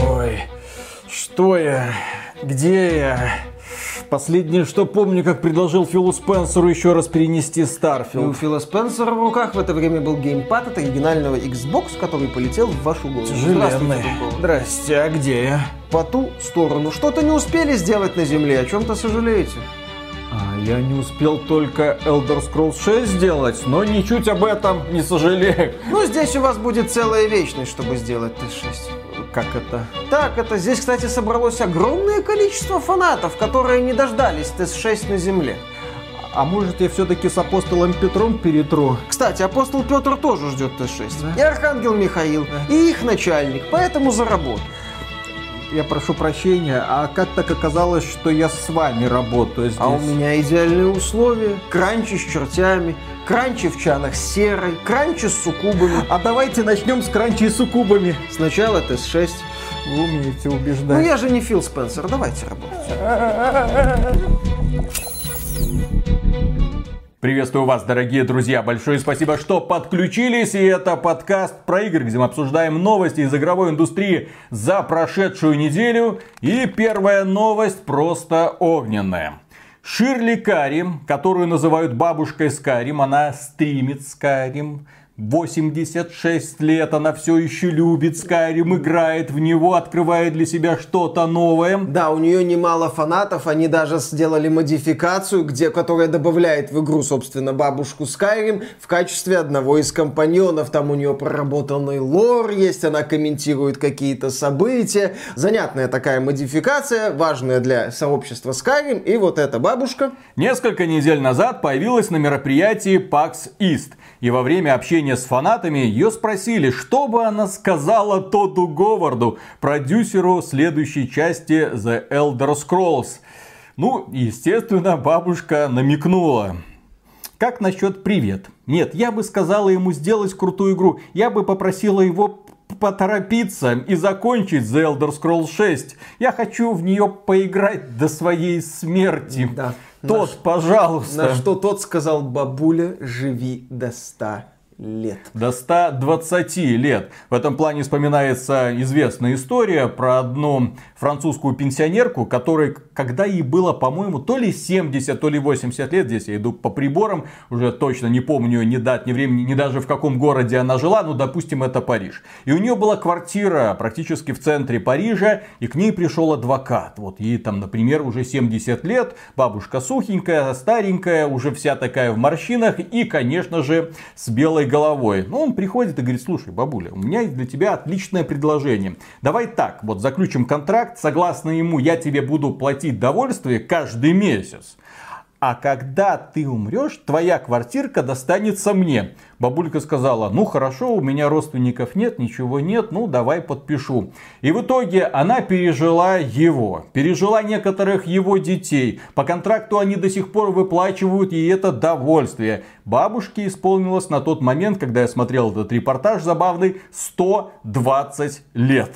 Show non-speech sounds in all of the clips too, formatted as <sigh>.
Ой, что я? Где я? Последнее, что помню, как предложил Филу Спенсеру еще раз перенести Starfield. И у Фила Спенсера в руках в это время был геймпад от оригинального Xbox, который полетел в вашу голову. Тяжеленный. Здрасте, а где я? По ту сторону. Что-то не успели сделать на Земле, о чем-то сожалеете. А, я не успел только Elder Scrolls 6 сделать, но ничуть об этом не сожалею. Ну, здесь у вас будет целая вечность, чтобы сделать TES 6. Как это? Так, это здесь, кстати, собралось огромное количество фанатов, которые не дождались TES 6 на Земле. А может я все-таки с апостолом Петром перетру? Кстати, апостол Петр тоже ждет Т6. И архангел Михаил, и их начальник, поэтому за работу. Я прошу прощения, а как так оказалось, что я с вами работаю здесь? А у меня идеальные условия. Кранчи с чертями, кранчи в чанах с серой, кранчи с суккубами. А давайте начнем с кранчи и суккубами. Сначала ТС-6. Вы умеете Ну убеждать. я же не Фил Спенсер, давайте работать. <laughs> Приветствую вас, дорогие друзья. Большое спасибо, что подключились. И это подкаст про игры, где мы обсуждаем новости из игровой индустрии за прошедшую неделю. И первая новость просто огненная. Ширли Карим, которую называют бабушкой Скарим, она стримит Скарим. 86 лет, она все еще любит Скайрим, играет в него, открывает для себя что-то новое. Да, у нее немало фанатов, они даже сделали модификацию, где, которая добавляет в игру, собственно, бабушку Skyrim в качестве одного из компаньонов. Там у нее проработанный лор есть, она комментирует какие-то события. Занятная такая модификация, важная для сообщества Skyrim. И вот эта бабушка. Несколько недель назад появилась на мероприятии PAX East. И во время общения с фанатами ее спросили, что бы она сказала Тодду Говарду, продюсеру следующей части The Elder Scrolls. Ну, естественно, бабушка намекнула. Как насчет привет? Нет, я бы сказала ему сделать крутую игру. Я бы попросила его поторопиться и закончить The Elder Scrolls 6. Я хочу в нее поиграть до своей смерти. Да. Тот, На пожалуйста. На что тот сказал, бабуля, живи до 100 лет. До 120 лет. В этом плане вспоминается известная история про одну французскую пенсионерку, которой, когда ей было, по-моему, то ли 70, то ли 80 лет, здесь я иду по приборам, уже точно не помню ни дат, ни времени, ни даже в каком городе она жила, ну, допустим, это Париж. И у нее была квартира практически в центре Парижа, и к ней пришел адвокат. Вот ей там, например, уже 70 лет, бабушка сухенькая, старенькая, уже вся такая в морщинах и, конечно же, с белой головой. Ну, он приходит и говорит, слушай, бабуля, у меня для тебя отличное предложение. Давай так, вот заключим контракт, согласно ему я тебе буду платить довольствие каждый месяц. А когда ты умрешь, твоя квартирка достанется мне. Бабулька сказала, ну хорошо, у меня родственников нет, ничего нет, ну давай подпишу. И в итоге она пережила его, пережила некоторых его детей. По контракту они до сих пор выплачивают ей это довольствие. Бабушке исполнилось на тот момент, когда я смотрел этот репортаж забавный, 120 лет.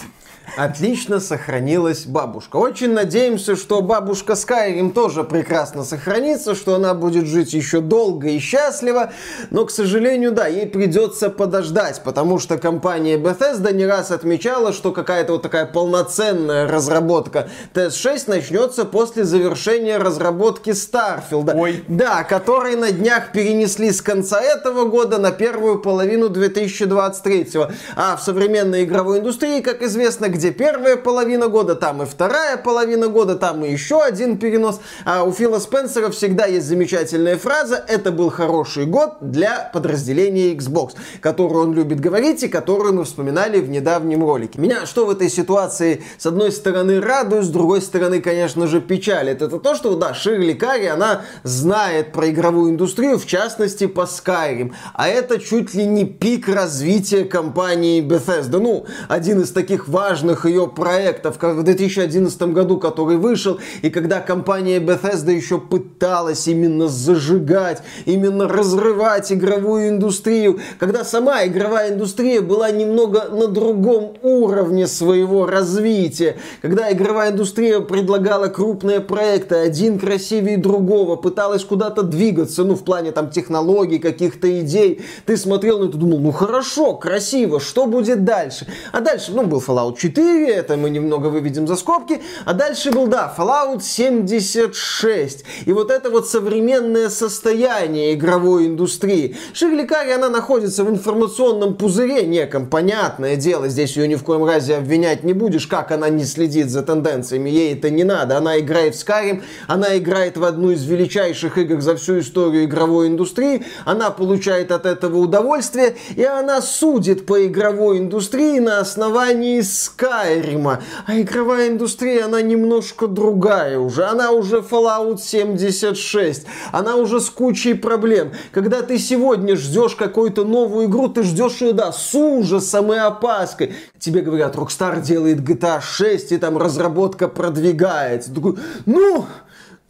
Отлично сохранилась бабушка. Очень надеемся, что бабушка Скайрим тоже прекрасно сохранится, что она будет жить еще долго и счастливо. Но, к сожалению, да, ей придется подождать, потому что компания Bethesda не раз отмечала, что какая-то вот такая полноценная разработка TS6 начнется после завершения разработки Starfield. Ой. Да, который на днях перенесли с конца этого года на первую половину 2023. А в современной игровой индустрии, как известно, где первая половина года, там и вторая половина года, там и еще один перенос. А у Фила Спенсера всегда есть замечательная фраза «Это был хороший год для подразделения Xbox», которую он любит говорить и которую мы вспоминали в недавнем ролике. Меня что в этой ситуации с одной стороны радует, с другой стороны, конечно же, печалит. Это то, что, да, Ширли Карри, она знает про игровую индустрию, в частности, по Skyrim. А это чуть ли не пик развития компании Bethesda. Ну, один из таких важных важных ее проектов, как в 2011 году, который вышел, и когда компания Bethesda еще пыталась именно зажигать, именно разрывать игровую индустрию, когда сама игровая индустрия была немного на другом уровне своего развития, когда игровая индустрия предлагала крупные проекты, один красивее другого, пыталась куда-то двигаться, ну, в плане там технологий, каких-то идей, ты смотрел на это, думал, ну, хорошо, красиво, что будет дальше? А дальше, ну, был Fallout 4, это мы немного выведем за скобки, а дальше был, да, Fallout 76. И вот это вот современное состояние игровой индустрии. Ширликари, она находится в информационном пузыре неком, понятное дело, здесь ее ни в коем разе обвинять не будешь, как она не следит за тенденциями, ей это не надо. Она играет в Skyrim, она играет в одну из величайших игр за всю историю игровой индустрии, она получает от этого удовольствие, и она судит по игровой индустрии на основании Скайрима. А игровая индустрия, она немножко другая уже. Она уже Fallout 76. Она уже с кучей проблем. Когда ты сегодня ждешь какую-то новую игру, ты ждешь ее, да, с ужасом и опаской. Тебе говорят, Rockstar делает GTA 6, и там разработка продвигается. Ты такой, ну,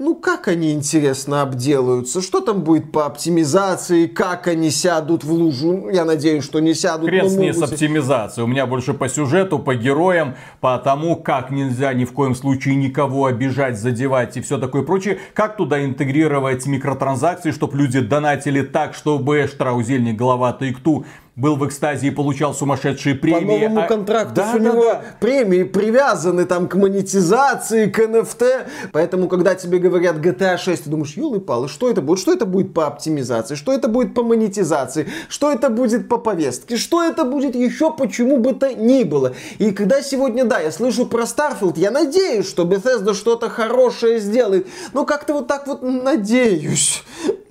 ну как они, интересно, обделаются? Что там будет по оптимизации? Как они сядут в лужу? Я надеюсь, что не сядут. Хрен с ней с оптимизацией. У меня больше по сюжету, по героям, по тому, как нельзя ни в коем случае никого обижать, задевать и все такое прочее. Как туда интегрировать микротранзакции, чтобы люди донатили так, чтобы Штраузельник, голова Тайкту был в экстазе и получал сумасшедшие премии. По новому а... контракту да, у да, него да. премии привязаны там к монетизации, к NFT. Поэтому, когда тебе говорят GTA 6, ты думаешь, елы палы, что это будет? Что это будет по оптимизации? Что это будет по монетизации? Что это будет по повестке? Что это будет еще почему бы то ни было? И когда сегодня, да, я слышу про Starfield, я надеюсь, что Bethesda что-то хорошее сделает. Но как-то вот так вот надеюсь.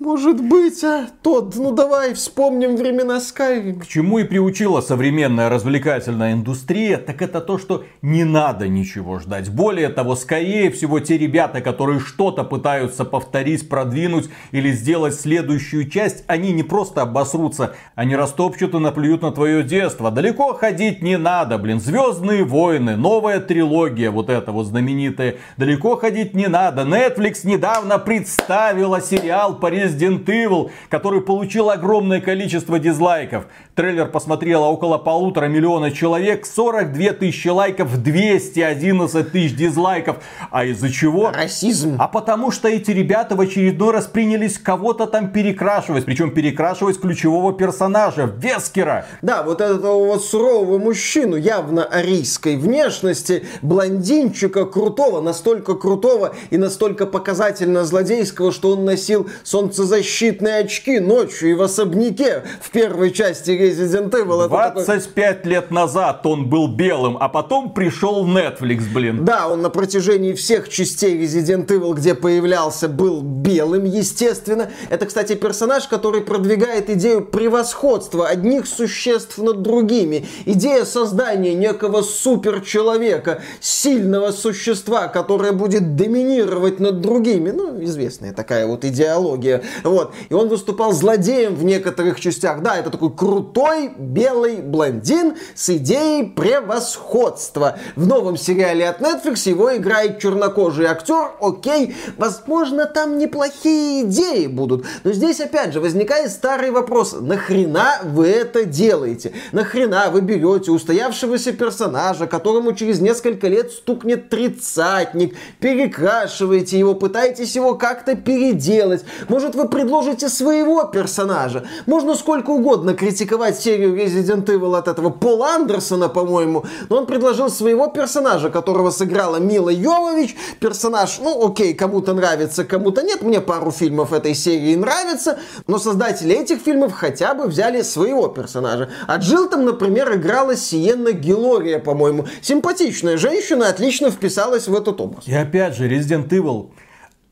Может быть, а? Тот, ну давай вспомним времена Skyrim. К чему и приучила современная развлекательная индустрия, так это то, что не надо ничего ждать. Более того, скорее всего, те ребята, которые что-то пытаются повторить, продвинуть или сделать следующую часть, они не просто обосрутся, они растопчут и наплюют на твое детство. Далеко ходить не надо, блин. Звездные войны, новая трилогия, вот эта вот знаменитая. Далеко ходить не надо. Netflix недавно представила сериал по Resident Evil, который получил огромное количество дизлайков. Трейлер посмотрело около полутора миллиона человек, 42 тысячи лайков, 211 тысяч дизлайков. А из-за чего? Расизм. А потому что эти ребята в очередной раз принялись кого-то там перекрашивать. Причем перекрашивать ключевого персонажа, Вескера. Да, вот этого вот сурового мужчину, явно арийской внешности, блондинчика крутого, настолько крутого и настолько показательно злодейского, что он носил солнцезащитные очки ночью и в особняке в первой части Resident Evil. 25 такой... лет назад он был белым, а потом пришел Netflix, блин. Да, он на протяжении всех частей Resident Evil, где появлялся, был белым, естественно. Это, кстати, персонаж, который продвигает идею превосходства одних существ над другими. Идея создания некого суперчеловека, сильного существа, которое будет доминировать над другими. Ну, известная такая вот идеология. Вот. И он выступал злодеем в некоторых частях. Да, это такой крутой крутой белый блондин с идеей превосходства. В новом сериале от Netflix его играет чернокожий актер. Окей, возможно, там неплохие идеи будут. Но здесь опять же возникает старый вопрос. Нахрена вы это делаете? Нахрена вы берете устоявшегося персонажа, которому через несколько лет стукнет тридцатник, перекрашиваете его, пытаетесь его как-то переделать. Может, вы предложите своего персонажа. Можно сколько угодно критиковать рисовать серию Resident Evil от этого Пола Андерсона, по-моему, но он предложил своего персонажа, которого сыграла Мила Йовович. Персонаж, ну окей, кому-то нравится, кому-то нет. Мне пару фильмов этой серии нравится, но создатели этих фильмов хотя бы взяли своего персонажа. А Джилл там, например, играла Сиенна Гелория, по-моему. Симпатичная женщина, отлично вписалась в этот образ. И опять же, Resident Evil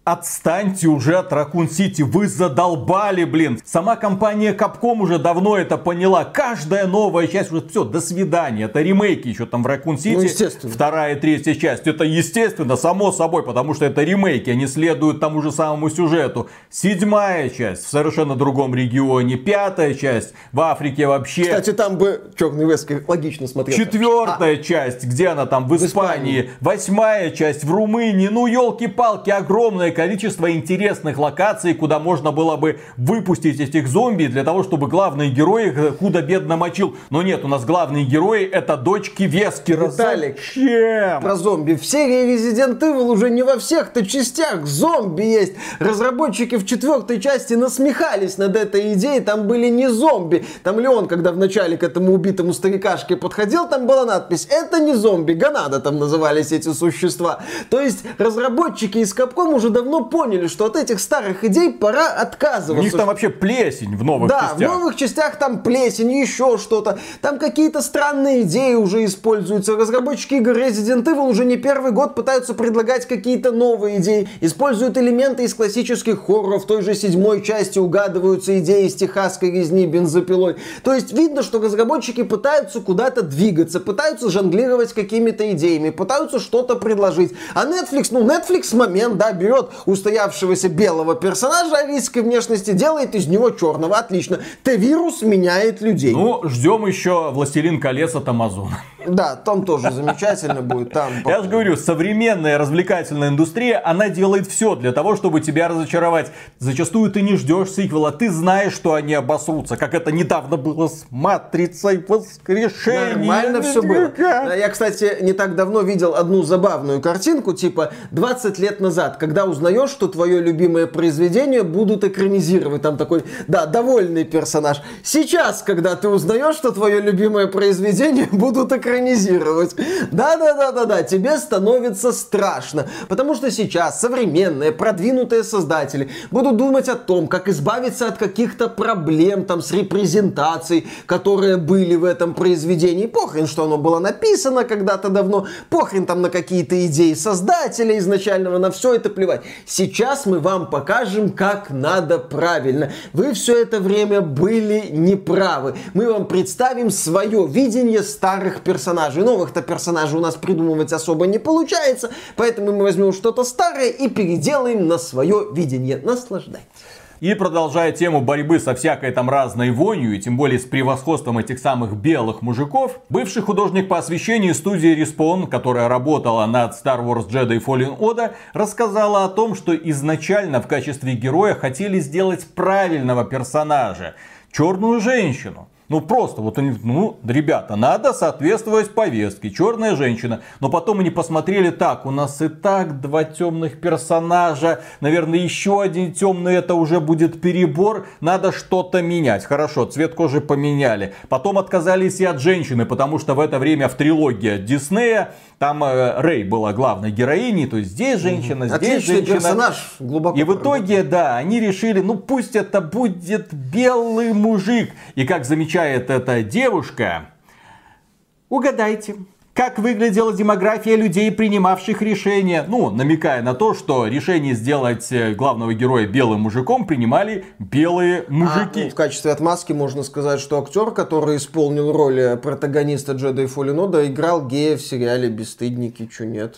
Отстаньте уже от Raccoon City, вы задолбали, блин. Сама компания Capcom уже давно это поняла. Каждая новая часть уже все, до свидания. Это ремейки еще там в Raccoon City. Ну, естественно. Вторая и третья часть. Это естественно, само собой, потому что это ремейки. Они следуют тому же самому сюжету. Седьмая часть в совершенно другом регионе. Пятая часть в Африке вообще. Кстати, там бы Черный Вест логично смотрел. Четвертая а. часть, где она там в Испании. в Испании. Восьмая часть в Румынии. Ну, елки-палки, огромное количество интересных локаций, куда можно было бы выпустить этих зомби для того, чтобы главный герой их худо-бедно мочил. Но нет, у нас главные герои это дочки Вескера. Виталик, Зачем? про зомби. В серии Resident Evil уже не во всех-то частях зомби есть. Разработчики в четвертой части насмехались над этой идеей. Там были не зомби. Там Леон, когда вначале к этому убитому старикашке подходил, там была надпись «Это не зомби, Ганада» там назывались эти существа. То есть разработчики из Capcom уже давно поняли, что от этих старых идей пора отказываться. У них там вообще плесень в новых да, частях. Да, в новых частях там плесень, еще что-то. Там какие-то странные идеи уже используются. Разработчики игр Resident Evil уже не первый год пытаются предлагать какие-то новые идеи. Используют элементы из классических хорроров. В той же седьмой части угадываются идеи из техасской резни бензопилой. То есть видно, что разработчики пытаются куда-то двигаться, пытаются жонглировать какими-то идеями, пытаются что-то предложить. А Netflix, ну Netflix момент, да, берет устоявшегося белого персонажа арийской внешности, делает из него черного. Отлично. Т-вирус меняет людей. Ну, ждем еще «Властелин колец» от Амазона. Да, там тоже замечательно будет. Там... Я же говорю, современная развлекательная индустрия, она делает все для того, чтобы тебя разочаровать. Зачастую ты не ждешь сиквела, ты знаешь, что они обосрутся, как это недавно было с Матрицей воскрешения. Нормально все было. Я, кстати, не так давно видел одну забавную картинку, типа 20 лет назад, когда узнаешь, что твое любимое произведение будут экранизировать. Там такой, да, довольный персонаж. Сейчас, когда ты узнаешь, что твое любимое произведение <laughs> будут экранизировать. Да-да-да-да-да, тебе становится страшно. Потому что сейчас современные, продвинутые создатели будут думать о том, как избавиться от каких-то проблем там с репрезентацией, которые были в этом произведении. Похрен, что оно было написано когда-то давно. Похрен там на какие-то идеи создателя изначального, на все это плевать. Сейчас мы вам покажем, как надо правильно. Вы все это время были неправы. Мы вам представим свое видение старых персонажей. Новых-то персонажей у нас придумывать особо не получается, поэтому мы возьмем что-то старое и переделаем на свое видение. Наслаждайтесь. И продолжая тему борьбы со всякой там разной вонью, и тем более с превосходством этих самых белых мужиков, бывший художник по освещению студии Respawn, которая работала над Star Wars Jedi Fallen Order, рассказала о том, что изначально в качестве героя хотели сделать правильного персонажа, черную женщину. Ну просто, вот они, ну, ребята, надо соответствовать повестке. Черная женщина. Но потом они посмотрели так, у нас и так два темных персонажа. Наверное, еще один темный, это уже будет перебор. Надо что-то менять. Хорошо, цвет кожи поменяли. Потом отказались и от женщины, потому что в это время в трилогии Диснея там э, Рэй была главной героиней, то есть здесь женщина, здесь Отличный женщина. персонаж, глубоко. И в итоге, да, они решили, ну пусть это будет белый мужик. И как замечает эта девушка, угадайте, как выглядела демография людей, принимавших решения. Ну, намекая на то, что решение сделать э, главного героя белым мужиком принимали белые мужики. А, ну, в качестве отмазки можно сказать, что актер, который исполнил роль протагониста Джеда и Фолинода, играл гея в сериале «Бесстыдники», чё нет.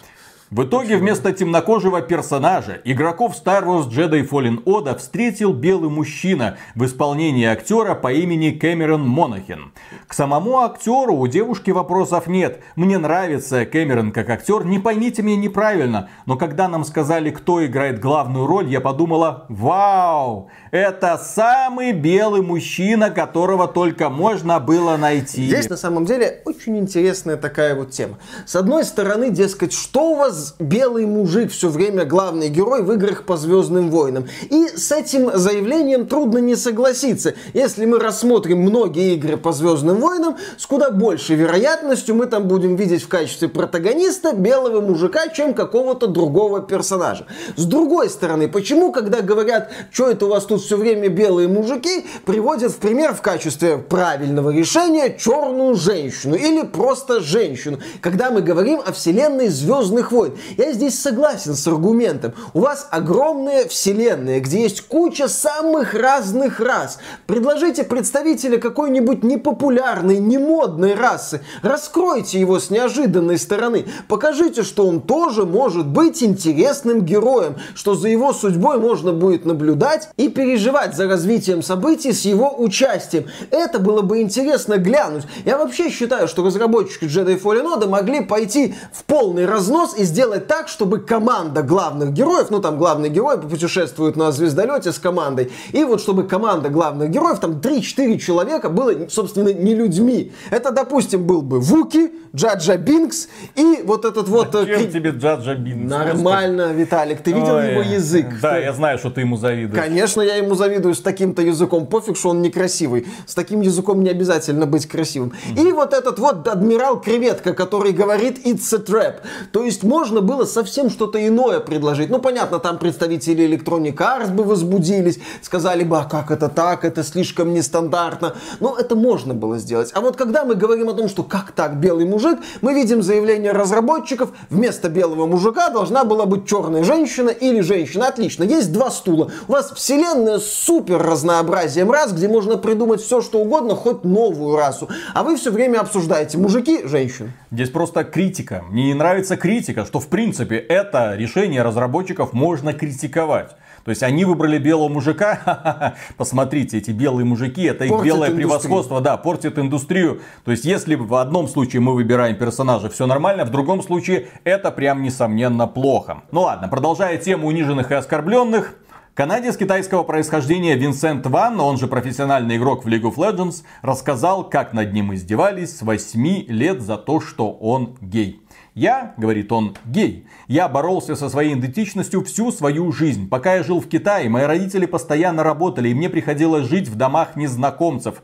В итоге вместо темнокожего персонажа игроков Star Wars Jedi Fallen Order встретил белый мужчина в исполнении актера по имени Кэмерон Монахин. К самому актеру у девушки вопросов нет. Мне нравится Кэмерон как актер, не поймите меня неправильно, но когда нам сказали, кто играет главную роль, я подумала, вау, это самый белый мужчина, которого только можно было найти. Здесь на самом деле очень интересная такая вот тема. С одной стороны, дескать, что у вас белый мужик все время главный герой в играх по Звездным войнам. И с этим заявлением трудно не согласиться. Если мы рассмотрим многие игры по Звездным войнам, с куда большей вероятностью мы там будем видеть в качестве протагониста белого мужика, чем какого-то другого персонажа. С другой стороны, почему, когда говорят, что это у вас тут все время белые мужики, приводят в пример в качестве правильного решения черную женщину или просто женщину, когда мы говорим о вселенной Звездных войн. Происходит. Я здесь согласен с аргументом. У вас огромная вселенная, где есть куча самых разных рас. Предложите представителя какой-нибудь непопулярной, немодной расы. Раскройте его с неожиданной стороны. Покажите, что он тоже может быть интересным героем, что за его судьбой можно будет наблюдать и переживать за развитием событий с его участием. Это было бы интересно глянуть. Я вообще считаю, что разработчики Jedi Fallen Order могли пойти в полный разнос и сделать так, чтобы команда главных героев, ну там главный герой путешествует на звездолете с командой, и вот чтобы команда главных героев, там 3-4 человека было, собственно, не людьми. Это, допустим, был бы Вуки, Джаджа Бинкс и вот этот вот... Зачем э, тебе Джаджа Бинкс? Нормально, Виталик, ты видел Ой, его язык? Да, ты... я знаю, что ты ему завидуешь. Конечно, я ему завидую с таким-то языком. Пофиг, что он некрасивый. С таким языком не обязательно быть красивым. Mm-hmm. И вот этот вот адмирал Креветка, который говорит «It's a trap». То есть можно было совсем что-то иное предложить. Ну, понятно, там представители Electronic Arts бы возбудились, сказали бы, а как это так, это слишком нестандартно. Но это можно было сделать. А вот когда мы говорим о том, что как так, белый мужик, мы видим заявление разработчиков, вместо белого мужика должна была быть черная женщина или женщина. Отлично, есть два стула. У вас вселенная с супер разнообразием рас, где можно придумать все, что угодно, хоть новую расу. А вы все время обсуждаете мужики, женщин. Здесь просто критика. Мне не нравится критика, что в принципе это решение разработчиков можно критиковать. То есть они выбрали белого мужика. <laughs> Посмотрите, эти белые мужики, это их белое индустрию. превосходство, да, портит индустрию. То есть если в одном случае мы выбираем персонажа, все нормально, в другом случае это прям несомненно плохо. Ну ладно, продолжая тему униженных и оскорбленных. Канадец китайского происхождения Винсент Ван, он же профессиональный игрок в League of Legends, рассказал, как над ним издевались с 8 лет за то, что он гей. Я, говорит он, гей. Я боролся со своей идентичностью всю свою жизнь. Пока я жил в Китае, мои родители постоянно работали, и мне приходилось жить в домах незнакомцев.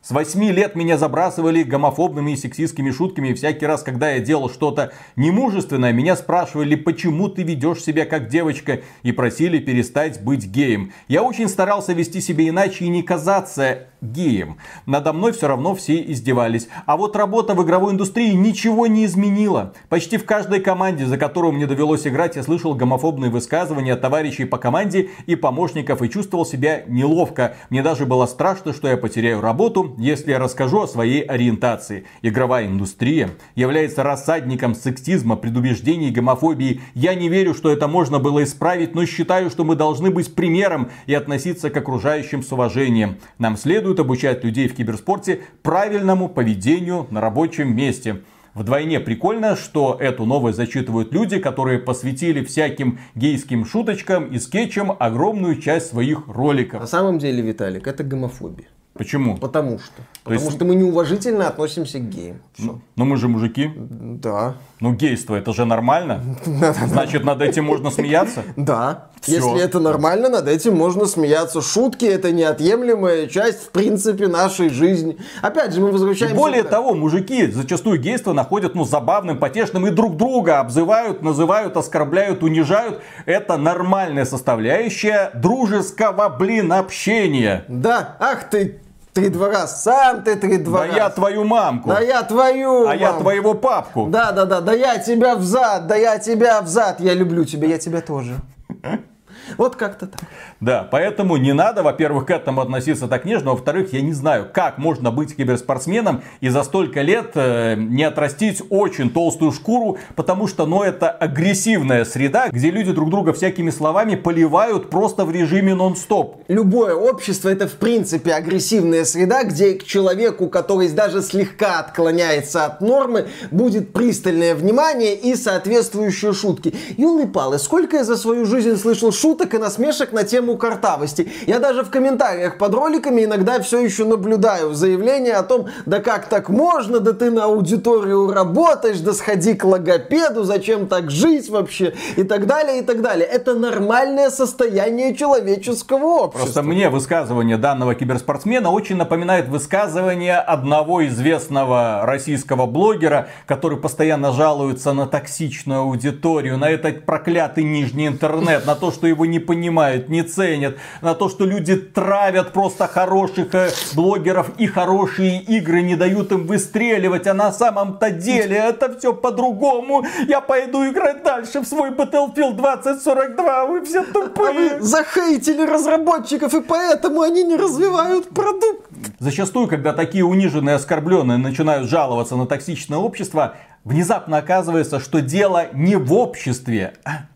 С 8 лет меня забрасывали гомофобными и сексистскими шутками. Всякий раз, когда я делал что-то немужественное, меня спрашивали, почему ты ведешь себя как девочка, и просили перестать быть геем. Я очень старался вести себя иначе и не казаться геем. Надо мной все равно все издевались. А вот работа в игровой индустрии ничего не изменила. Почти в каждой команде, за которую мне довелось играть, я слышал гомофобные высказывания товарищей по команде и помощников и чувствовал себя неловко. Мне даже было страшно, что я потеряю работу, если я расскажу о своей ориентации. Игровая индустрия является рассадником сексизма, предубеждений гомофобии. Я не верю, что это можно было исправить, но считаю, что мы должны быть примером и относиться к окружающим с уважением. Нам следует следует обучать людей в киберспорте правильному поведению на рабочем месте. Вдвойне прикольно, что эту новость зачитывают люди, которые посвятили всяким гейским шуточкам и скетчам огромную часть своих роликов. На самом деле, Виталик, это гомофобия. Почему? Потому что. Потому есть... что мы неуважительно относимся к геям. Ну, но мы же мужики. Да. Ну, гейство это же нормально. <laughs> Значит, над этим можно смеяться? Да. Все. Если это нормально, над этим можно смеяться. Шутки это неотъемлемая часть, в принципе, нашей жизни. Опять же, мы возвращаемся... И более того, мужики зачастую гейство находят ну, забавным, потешным и друг друга обзывают, называют, оскорбляют, унижают. Это нормальная составляющая дружеского, блин, общения. Да, ах ты три двора, сам ты три двора. Да я твою мамку. Да я твою А мамку. я твоего папку. Да, да, да, да я тебя взад, да я тебя взад, я люблю тебя, я тебя тоже. <laughs> Вот как-то так. Да, поэтому не надо, во-первых, к этому относиться так нежно, во-вторых, я не знаю, как можно быть киберспортсменом и за столько лет э, не отрастить очень толстую шкуру, потому что, ну, это агрессивная среда, где люди друг друга всякими словами поливают просто в режиме нон-стоп. Любое общество это, в принципе, агрессивная среда, где к человеку, который даже слегка отклоняется от нормы, будет пристальное внимание и соответствующие шутки. Юлы Палы, сколько я за свою жизнь слышал шуток, шуток и насмешек на тему картавости. Я даже в комментариях под роликами иногда все еще наблюдаю заявление о том, да как так можно, да ты на аудиторию работаешь, да сходи к логопеду, зачем так жить вообще, и так далее, и так далее. Это нормальное состояние человеческого общества. Просто мне высказывание данного киберспортсмена очень напоминает высказывание одного известного российского блогера, который постоянно жалуется на токсичную аудиторию, на этот проклятый нижний интернет, на то, что его не не понимают, не ценят, на то, что люди травят просто хороших э, блогеров и хорошие игры не дают им выстреливать, а на самом-то деле это все по-другому. Я пойду играть дальше в свой Battlefield 2042, вы все тупые. А вы захейтили разработчиков, и поэтому они не развивают продукт. Зачастую, когда такие униженные, оскорбленные начинают жаловаться на токсичное общество, внезапно оказывается, что дело не в обществе, а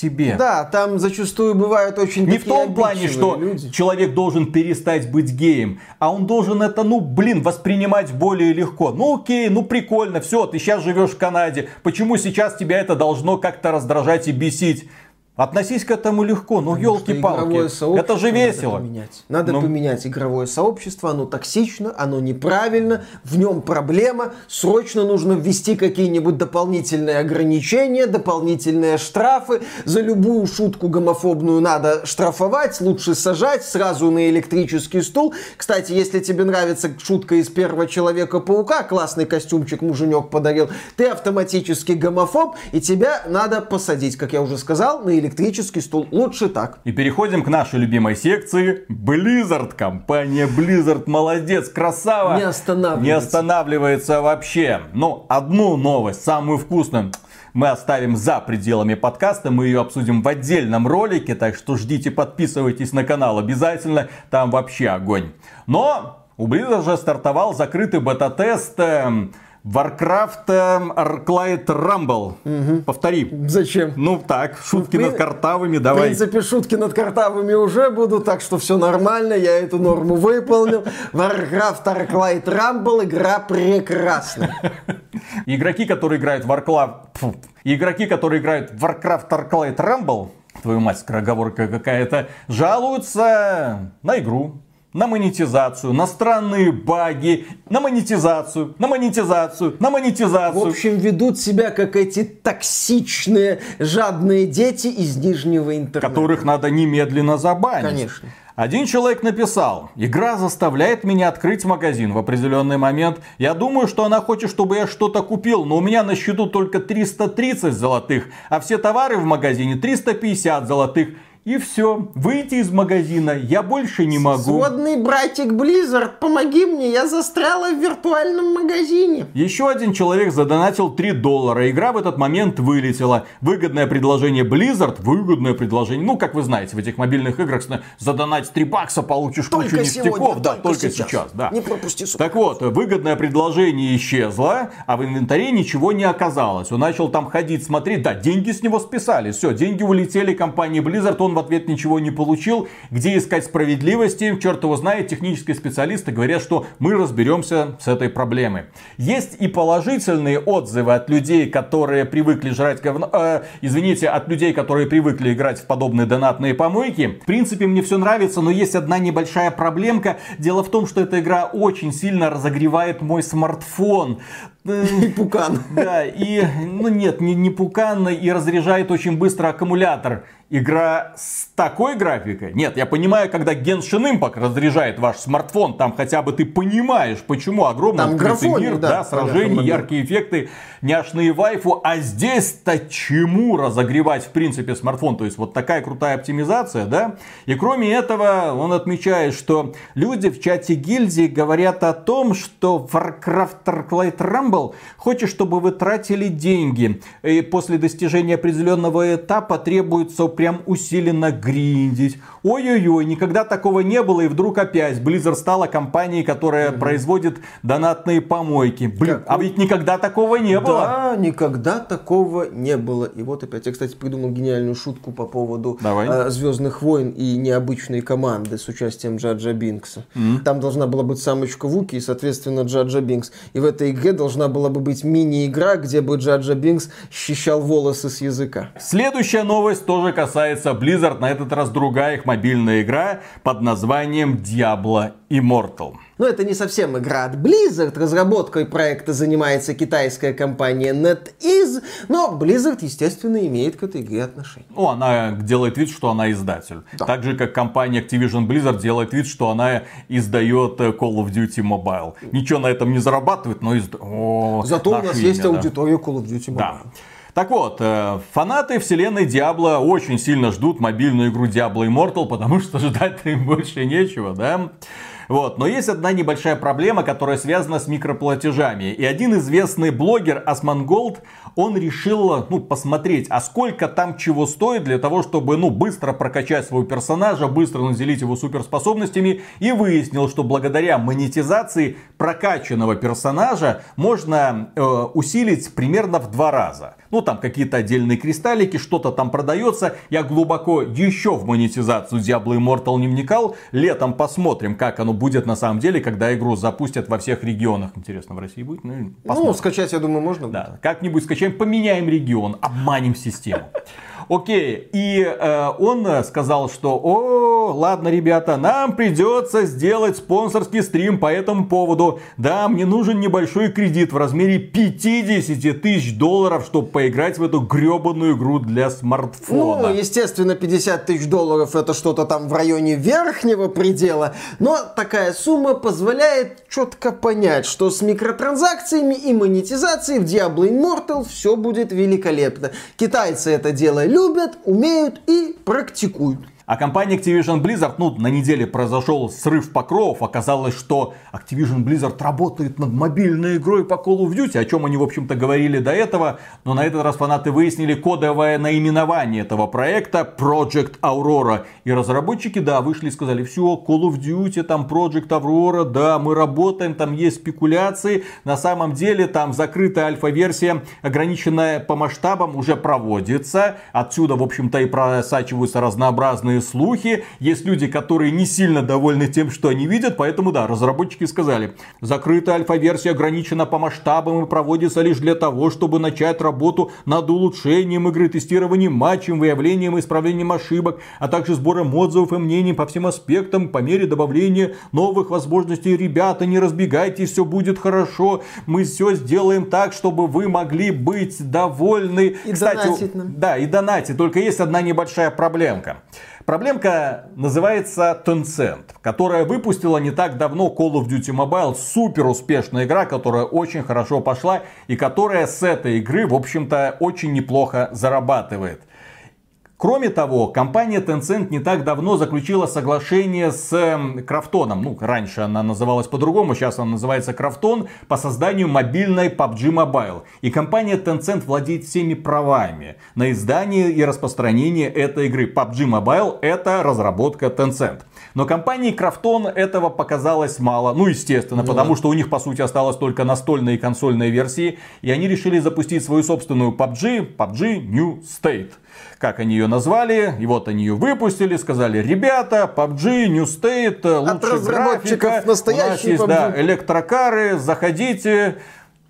тебе. Да, там зачастую бывают очень Не в том плане, что люди. человек должен перестать быть геем, а он должен это, ну, блин, воспринимать более легко. Ну, окей, ну, прикольно, все, ты сейчас живешь в Канаде. Почему сейчас тебя это должно как-то раздражать и бесить? Относись к этому легко, ну елки-палки. Это же весело. Надо поменять. Надо Ну. поменять игровое сообщество, оно токсично, оно неправильно, в нем проблема, срочно нужно ввести какие-нибудь дополнительные ограничения, дополнительные штрафы, за любую шутку гомофобную надо штрафовать, лучше сажать сразу на электрический стул. Кстати, если тебе нравится шутка из первого Человека-паука, классный костюмчик муженек подарил, ты автоматически гомофоб, и тебя надо посадить, как я уже сказал, на электрический стул. Лучше так. И переходим к нашей любимой секции. Blizzard. Компания Blizzard молодец, красава. Не останавливается. Не останавливается вообще. Но одну новость, самую вкусную, мы оставим за пределами подкаста. Мы ее обсудим в отдельном ролике. Так что ждите, подписывайтесь на канал обязательно. Там вообще огонь. Но у Blizzard же стартовал закрытый бета-тест эм, Warcraft эм, Arclight Rumble. Повтори. Зачем? Ну так, шутки Ну, в над картавыми, В давай. принципе, шутки над картавыми уже будут, так что все нормально, я эту норму выполнил. Warcraft Arclight Rumble игра прекрасная. <laughs> Игроки, которые играют в Warcraft... Игроки, которые играют в Warcraft Arclight Rumble, твою мать, скороговорка какая-то, жалуются на игру, на монетизацию, на странные баги, на монетизацию, на монетизацию, на В монетизацию. общем, ведут себя как эти токсичные, жадные дети из нижнего интернета. которых надо немедленно забанить. Конечно. Один человек написал, игра заставляет меня открыть магазин в определенный момент. Я думаю, что она хочет, чтобы я что-то купил, но у меня на счету только 330 золотых, а все товары в магазине 350 золотых. И все, выйти из магазина я больше не могу. Сводный братик Blizzard, помоги мне, я застряла в виртуальном магазине. Еще один человек задонатил 3 доллара. Игра в этот момент вылетела. Выгодное предложение Blizzard. Выгодное предложение. Ну, как вы знаете, в этих мобильных играх задонать 3 бакса, получишь кучу Только ништяков. сегодня, да, только только сейчас. сейчас. да. Не пропусти, сука. Так вот, выгодное предложение исчезло, а в инвентаре ничего не оказалось. Он начал там ходить, смотреть, да, деньги с него списали. Все, деньги улетели компании Blizzard, он в ответ ничего не получил. Где искать справедливости? Черт его знает, технические специалисты говорят, что мы разберемся с этой проблемой. Есть и положительные отзывы от людей, которые привыкли жрать говно, э, извините, от людей, которые привыкли играть в подобные донатные помойки. В принципе, мне все нравится, но есть одна небольшая проблемка. Дело в том, что эта игра очень сильно разогревает мой смартфон. Э, И пукан. Да, и, ну нет, не, не пуканно и разряжает очень быстро аккумулятор. Игра с такой графикой? Нет, я понимаю, когда Genshin Impact разряжает ваш смартфон, там хотя бы ты понимаешь, почему огромный Там открытый графоний, мир, да, да, сражения, понятно. яркие эффекты, няшные вайфу, а здесь-то чему разогревать в принципе смартфон? То есть вот такая крутая оптимизация, да? И кроме этого, он отмечает, что люди в чате гильдии говорят о том, что Warcraft Arclight Rumble хочет, чтобы вы тратили деньги. И после достижения определенного этапа требуется прям усиленно гриндить. Ой-ой-ой, никогда такого не было, и вдруг опять Blizzard стала компанией, которая производит донатные помойки. Блин, Как а ведь никогда такого не было. Да, никогда такого не было. И вот опять, я, кстати, придумал гениальную шутку по поводу Давай. Звездных войн и необычной команды с участием Джаджа Бинкса. Там должна была быть самочка Вуки и, соответственно, Джаджа Бинкс. И в этой игре должна была бы быть мини-игра, где бы Джаджа Бинкс счищал волосы с языка. Следующая новость тоже касается Blizzard, на этот раз другая их мобильная игра под названием Diablo Immortal. Но это не совсем игра от Blizzard. Разработкой проекта занимается китайская компания NetEase. Но Blizzard, естественно, имеет к этой игре отношение. Ну, она делает вид, что она издатель. Да. Так же, как компания Activision Blizzard делает вид, что она издает э, Call of Duty Mobile. Ничего на этом не зарабатывает, но. О, Зато у нас есть да. аудитория Call of Duty Mobile. Да. Так вот, э, фанаты вселенной Diablo очень сильно ждут мобильную игру Diablo Immortal, потому что <laughs> ждать им больше нечего, да? Вот. Но есть одна небольшая проблема, которая связана с микроплатежами. И один известный блогер Asmongold, он решил ну, посмотреть, а сколько там чего стоит для того, чтобы ну, быстро прокачать своего персонажа, быстро наделить его суперспособностями. И выяснил, что благодаря монетизации прокачанного персонажа можно э, усилить примерно в два раза. Ну, там какие-то отдельные кристаллики, что-то там продается. Я глубоко еще в монетизацию Diablo Immortal не вникал. Летом посмотрим, как оно будет на самом деле, когда игру запустят во всех регионах. Интересно, в России будет? Ну, ну скачать, я думаю, можно. Да, как-нибудь скачаем, поменяем регион, обманем систему. Окей, и э, он сказал, что, о, ладно, ребята, нам придется сделать спонсорский стрим по этому поводу. Да, мне нужен небольшой кредит в размере 50 тысяч долларов, чтобы поиграть в эту гребаную игру для смартфона. Ну, естественно, 50 тысяч долларов это что-то там в районе верхнего предела, но такая сумма позволяет четко понять, что с микротранзакциями и монетизацией в Diablo Immortal все будет великолепно. Китайцы это дело любят, любят, умеют и практикуют. А компания Activision Blizzard, ну, на неделе произошел срыв покровов. Оказалось, что Activision Blizzard работает над мобильной игрой по Call of Duty, о чем они, в общем-то, говорили до этого. Но на этот раз фанаты выяснили кодовое наименование этого проекта Project Aurora. И разработчики, да, вышли и сказали, все, Call of Duty, там Project Aurora, да, мы работаем, там есть спекуляции. На самом деле, там закрытая альфа-версия, ограниченная по масштабам, уже проводится. Отсюда, в общем-то, и просачиваются разнообразные слухи, есть люди, которые не сильно довольны тем, что они видят, поэтому да, разработчики сказали, закрытая альфа-версия ограничена по масштабам и проводится лишь для того, чтобы начать работу над улучшением игры, тестированием матчем, выявлением и исправлением ошибок, а также сбором отзывов и мнений по всем аспектам по мере добавления новых возможностей. Ребята, не разбегайтесь, все будет хорошо, мы все сделаем так, чтобы вы могли быть довольны. И Кстати, донатить нам. Да, и донатить, только есть одна небольшая проблемка. Проблемка называется Tencent, которая выпустила не так давно Call of Duty Mobile. Супер успешная игра, которая очень хорошо пошла и которая с этой игры, в общем-то, очень неплохо зарабатывает. Кроме того, компания Tencent не так давно заключила соглашение с эм, Крафтоном. Ну, раньше она называлась по-другому, сейчас она называется Крафтон по созданию мобильной PUBG Mobile. И компания Tencent владеет всеми правами на издание и распространение этой игры. PUBG Mobile это разработка Tencent. Но компании Крафтон этого показалось мало. Ну, естественно, ну, потому что у них, по сути, осталось только настольные и консольные версии. И они решили запустить свою собственную PUBG, PUBG New State как они ее назвали, и вот они ее выпустили, сказали, ребята, PUBG, New State, лучше графика, у нас есть, да, электрокары, заходите,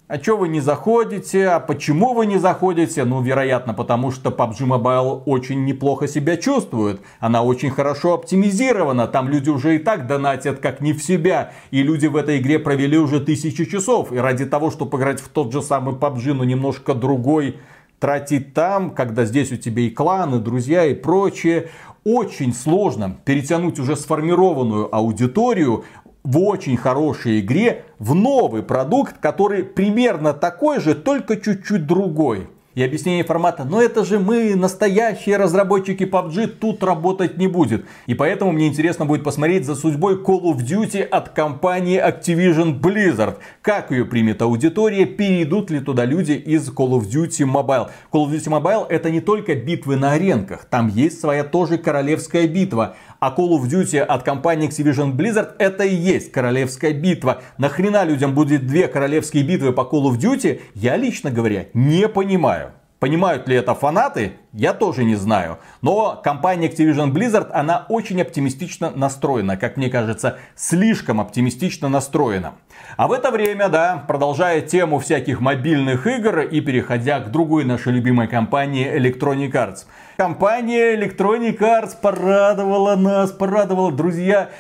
а что вы не заходите? А почему вы не заходите? Ну, вероятно, потому что PUBG Mobile очень неплохо себя чувствует. Она очень хорошо оптимизирована. Там люди уже и так донатят как не в себя. И люди в этой игре провели уже тысячи часов. И ради того, чтобы играть в тот же самый PUBG, но немножко другой, тратить там, когда здесь у тебя и кланы, друзья и прочее. Очень сложно перетянуть уже сформированную аудиторию в очень хорошей игре в новый продукт, который примерно такой же, только чуть-чуть другой и объяснение формата, но это же мы, настоящие разработчики PUBG, тут работать не будет. И поэтому мне интересно будет посмотреть за судьбой Call of Duty от компании Activision Blizzard. Как ее примет аудитория, перейдут ли туда люди из Call of Duty Mobile. Call of Duty Mobile это не только битвы на аренках, там есть своя тоже королевская битва. А Call of Duty от компании Activision Blizzard это и есть королевская битва. Нахрена людям будет две королевские битвы по Call of Duty, я лично говоря не понимаю. Понимают ли это фанаты, я тоже не знаю. Но компания Activision Blizzard, она очень оптимистично настроена. Как мне кажется, слишком оптимистично настроена. А в это время, да, продолжая тему всяких мобильных игр и переходя к другой нашей любимой компании Electronic Arts. Компания Electronic Arts порадовала нас, порадовала, друзья.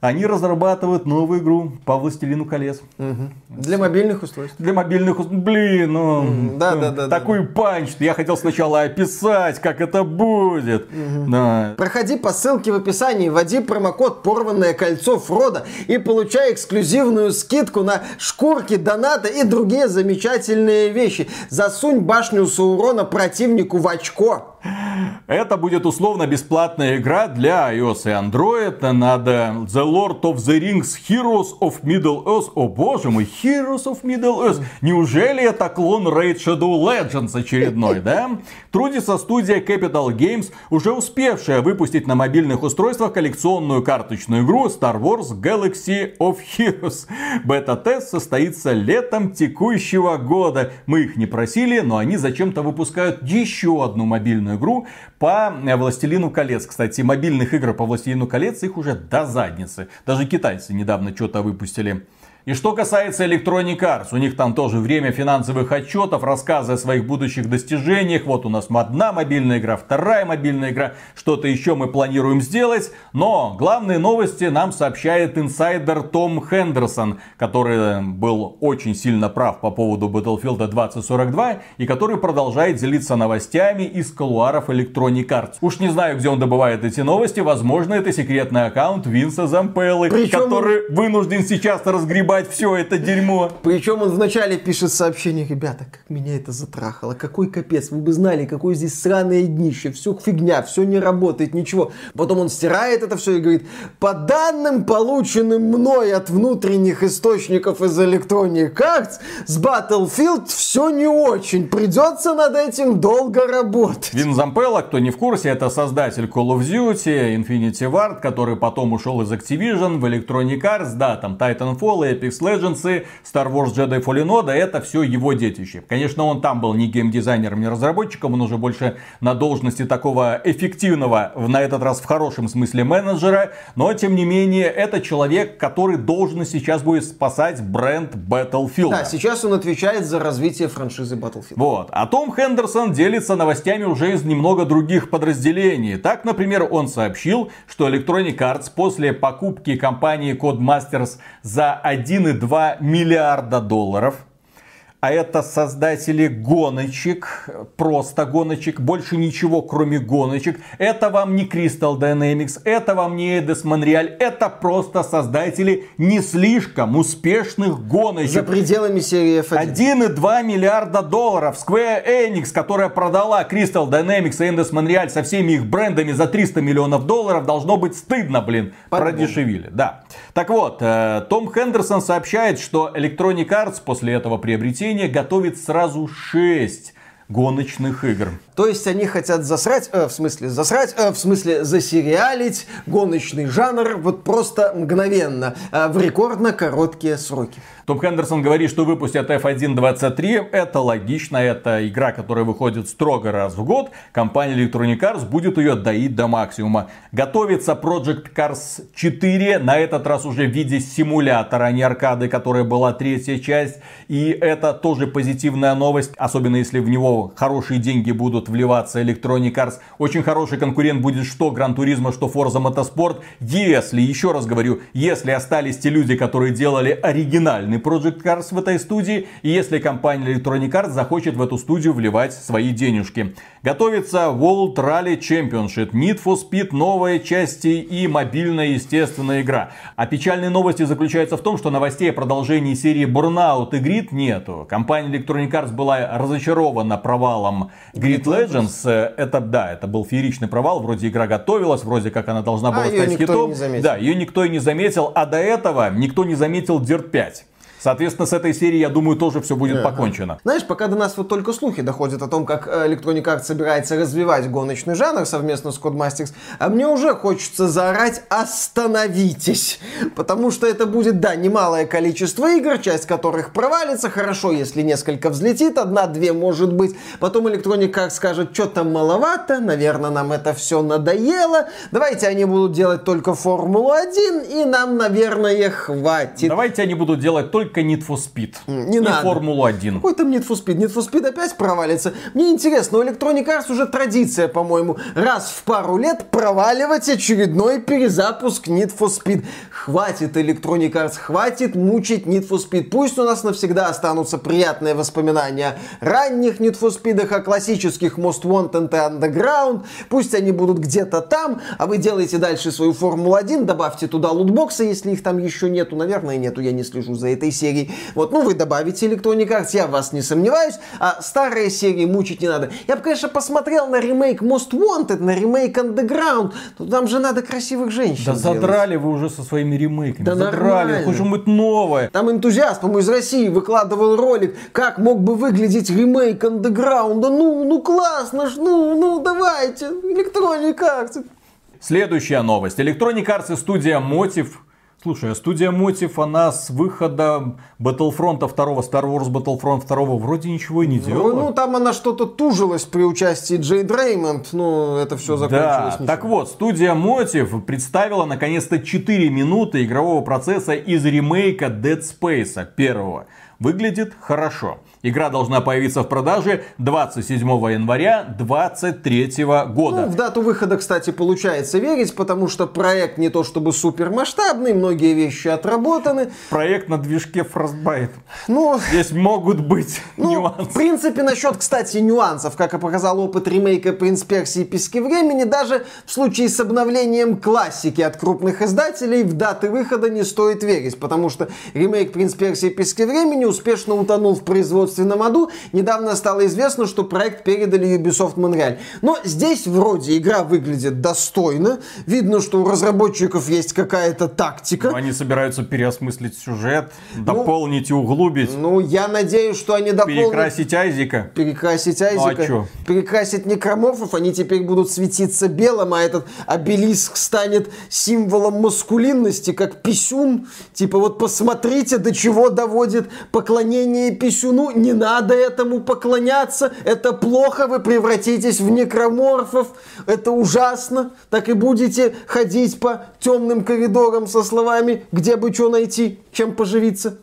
Они разрабатывают новую игру по Властелину колец. Угу. Для мобильных устройств. Для мобильных устройств. Блин, ну, да, да, да, такой да, панч. Я хотел сначала описать, как это будет. Угу. Да. Проходи по ссылке в описании, вводи промокод «Порванное кольцо Фрода» и получай эксклюзивную скидку на шкурки, донаты и другие замечательные вещи. Засунь башню Саурона противнику в очко. Это будет условно бесплатная игра для iOS и Android. Надо The Lord of the Rings Heroes of Middle Earth. О боже мой, Heroes of Middle Earth. Неужели это клон Raid Shadow Legends очередной, да? Трудится студия Capital Games, уже успевшая выпустить на мобильных устройствах коллекционную карточную игру Star Wars Galaxy of Heroes. Бета-тест состоится летом текущего года. Мы их не просили, но они зачем-то выпускают еще одну мобильную игру по Властелину колец. Кстати, мобильных игр по Властелину колец их уже до задницы. Даже китайцы недавно что-то выпустили. И что касается Electronic Arts, у них там тоже время финансовых отчетов, рассказы о своих будущих достижениях. Вот у нас одна мобильная игра, вторая мобильная игра, что-то еще мы планируем сделать. Но главные новости нам сообщает инсайдер Том Хендерсон, который был очень сильно прав по поводу Battlefield 2042 и который продолжает делиться новостями из колуаров Electronic Arts. Уж не знаю, где он добывает эти новости, возможно это секретный аккаунт Винса Зампеллы, Причем... который вынужден сейчас разгребать покупать все это дерьмо. Причем он вначале пишет сообщение, ребята, как меня это затрахало, какой капец, вы бы знали, какое здесь сраное днище, все фигня, все не работает, ничего. Потом он стирает это все и говорит, по данным, полученным мной от внутренних источников из Electronic Arts, с Battlefield все не очень, придется над этим долго работать. Вин Зампелло, кто не в курсе, это создатель Call of Duty, Infinity Ward, который потом ушел из Activision в Electronic Arts, да, там Titanfall и Apex Legends, Star Wars Jedi Fallen Order, это все его детище. Конечно, он там был не геймдизайнером, не разработчиком, он уже больше на должности такого эффективного, на этот раз в хорошем смысле менеджера, но тем не менее, это человек, который должен сейчас будет спасать бренд Battlefield. Да, сейчас он отвечает за развитие франшизы Battlefield. Вот. А Том Хендерсон делится новостями уже из немного других подразделений. Так, например, он сообщил, что Electronic Arts после покупки компании Codemasters за 1 1,2 миллиарда долларов а это создатели гоночек, просто гоночек, больше ничего кроме гоночек. Это вам не Crystal Dynamics, это вам не Eidos Montreal, это просто создатели не слишком успешных гоночек. За пределами серии F1. 1,2 миллиарда долларов. Square Enix, которая продала Crystal Dynamics и Eidos Montreal со всеми их брендами за 300 миллионов долларов, должно быть стыдно, блин. По-моему. Продешевили, да. Так вот, э, Том Хендерсон сообщает, что Electronic Arts после этого приобретения готовит сразу 6 гоночных игр. То есть они хотят засрать, э, в смысле засрать, э, в смысле засериалить гоночный жанр вот просто мгновенно, э, в рекордно короткие сроки. Том Хендерсон говорит, что выпустят F1.23. Это логично, это игра, которая выходит строго раз в год. Компания Electronic Arts будет ее доить до максимума. Готовится Project Cars 4, на этот раз уже в виде симулятора, а не аркады, которая была третья часть. И это тоже позитивная новость, особенно если в него хорошие деньги будут вливаться Electronic Arts. Очень хороший конкурент будет что Gran Turismo, что Forza Motorsport. Если, еще раз говорю, если остались те люди, которые делали оригинальный Project Cars в этой студии, и если компания Electronic Arts захочет в эту студию вливать свои денежки. Готовится World Rally Championship, Need for Speed, новые части и мобильная, естественная игра. А печальные новости заключаются в том, что новостей о продолжении серии Burnout и Grid нету. Компания Electronic Arts была разочарована провалом Grid Legends. Это, да, это был фееричный провал. Вроде игра готовилась, вроде как она должна была а стать хитом. Да, ее никто и не заметил. А до этого никто не заметил Dirt 5. Соответственно, с этой серии, я думаю, тоже все будет покончено. Знаешь, пока до нас вот только слухи доходят о том, как э, Electronic Arts собирается развивать гоночный жанр совместно с Codemasters, а мне уже хочется заорать «Остановитесь!» Потому что это будет, да, немалое количество игр, часть которых провалится, хорошо, если несколько взлетит, одна-две может быть. Потом Electronic Arts скажет, что там маловато, наверное, нам это все надоело. Давайте они будут делать только Формулу-1, и нам, наверное, хватит. Давайте они будут делать только только Need for Speed. Не и надо. Формулу-1. Какой там Need for Speed? Need for Speed опять провалится? Мне интересно, у Electronic Arts уже традиция, по-моему, раз в пару лет проваливать очередной перезапуск Need for Speed. Хватит Electronic Arts, хватит мучить Need for Speed. Пусть у нас навсегда останутся приятные воспоминания о ранних Need for Speed, о классических Most Wanted и Underground. Пусть они будут где-то там, а вы делаете дальше свою Формулу-1, добавьте туда лутбоксы, если их там еще нету. Наверное, нету, я не слежу за этой серией. Вот, ну вы добавите Electronic Arts, я в вас не сомневаюсь, а старые серии мучить не надо. Я бы, конечно, посмотрел на ремейк Most Wanted, на ремейк Underground, но там же надо красивых женщин Да делать. задрали вы уже со своими ремейками. Да задрали. Хочешь быть новое. Там энтузиаст, по-моему, из России выкладывал ролик, как мог бы выглядеть ремейк андеграунда. Ну, ну классно ж, ну, ну давайте, Electronic Arts. Следующая новость. Electronic Arts и студия Motive Слушай, а студия Motive, она с выхода Battlefront 2, Star Wars Battlefront 2 вроде ничего и не делала. Ну, там она что-то тужилась при участии Джей Дреймонд, ну, это все закончилось. Да, так вот, студия Motive представила наконец-то 4 минуты игрового процесса из ремейка Dead Space первого. Выглядит хорошо. Игра должна появиться в продаже 27 января 2023 года. Ну, в дату выхода, кстати, получается верить, потому что проект не то чтобы супер масштабный, многие вещи отработаны. Проект на движке Frostbite. Ну, Здесь могут быть Ну, нюансы. в принципе, насчет, кстати, нюансов, как и показал опыт ремейка «Принц Персии. Пески времени», даже в случае с обновлением классики от крупных издателей в даты выхода не стоит верить, потому что ремейк «Принц Персии. Пески времени» успешно утонул в производственном аду. Недавно стало известно, что проект передали Ubisoft Montreal. Но здесь вроде игра выглядит достойно. Видно, что у разработчиков есть какая-то тактика. Но Они собираются переосмыслить сюжет, дополнить и углубить, Ну, я надеюсь, что они дополнят... перекрасить Айзика. перекрасить Ну, а перекрасить некроморфов, они теперь будут светиться белым, а этот обелиск станет символом маскулинности, как писюн. Типа вот посмотрите, до чего доводит поклонение писюну. Не надо этому поклоняться, это плохо, вы превратитесь в некроморфов, это ужасно. Так и будете ходить по темным коридорам со словами, где бы что найти, чем поживиться.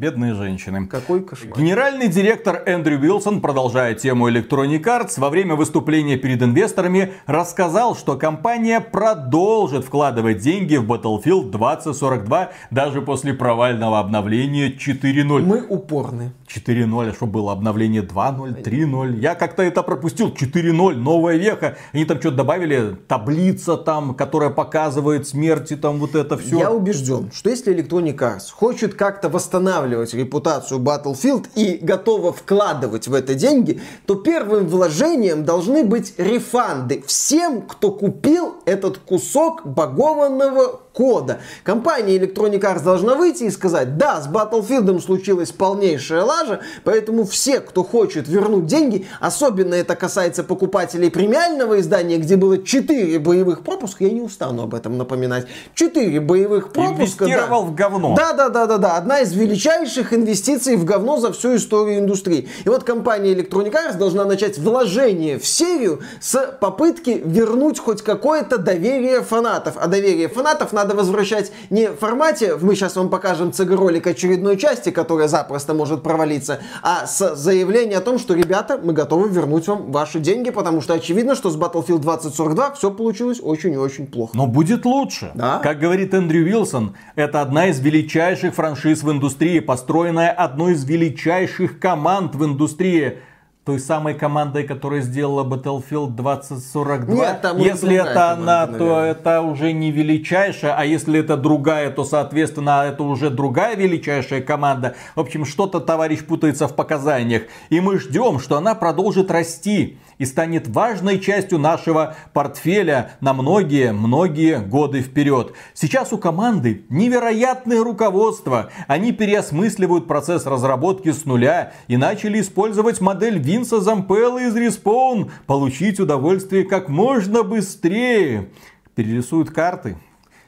Бедные женщины. Какой кошмар. Генеральный директор Эндрю Уилсон, продолжая тему Electronic Arts, во время выступления перед инвесторами рассказал, что компания продолжит вкладывать деньги в Battlefield 2042 даже после провального обновления 4.0. Мы упорны. 4.0, а что было обновление 2.0, 3.0. Я как-то это пропустил. 4.0, новая веха. Они там что-то добавили, таблица там, которая показывает смерти, там вот это все. Я убежден, что если Electronic Arts хочет как-то восстанавливать репутацию Battlefield и готова вкладывать в это деньги, то первым вложением должны быть рефанды всем, кто купил этот кусок багованного кода. Компания Electronic Arts должна выйти и сказать, да, с Battlefield случилась полнейшая лажа, поэтому все, кто хочет вернуть деньги, особенно это касается покупателей премиального издания, где было 4 боевых пропуска, я не устану об этом напоминать, 4 боевых пропуска. Инвестировал да. в говно. Да, да, да, да, да. Одна из величайших инвестиций в говно за всю историю индустрии. И вот компания Electronic Arts должна начать вложение в серию с попытки вернуть хоть какое-то доверие фанатов. А доверие фанатов надо возвращать не в формате, мы сейчас вам покажем CG-ролик очередной части, которая запросто может провалиться, а с заявлением о том, что, ребята, мы готовы вернуть вам ваши деньги, потому что очевидно, что с Battlefield 2042 все получилось очень и очень плохо. Но будет лучше. Да. Как говорит Эндрю Уилсон, это одна из величайших франшиз в индустрии, построенная одной из величайших команд в индустрии. Той самой командой, которая сделала Battlefield 2042. Нет, там если это команда, она, то наверное. это уже не величайшая, а если это другая, то, соответственно, это уже другая величайшая команда. В общем, что-то товарищ путается в показаниях. И мы ждем, что она продолжит расти и станет важной частью нашего портфеля на многие-многие годы вперед. Сейчас у команды невероятное руководство. Они переосмысливают процесс разработки с нуля и начали использовать модель Винса Зампелла из Respawn. Получить удовольствие как можно быстрее. Перерисуют карты,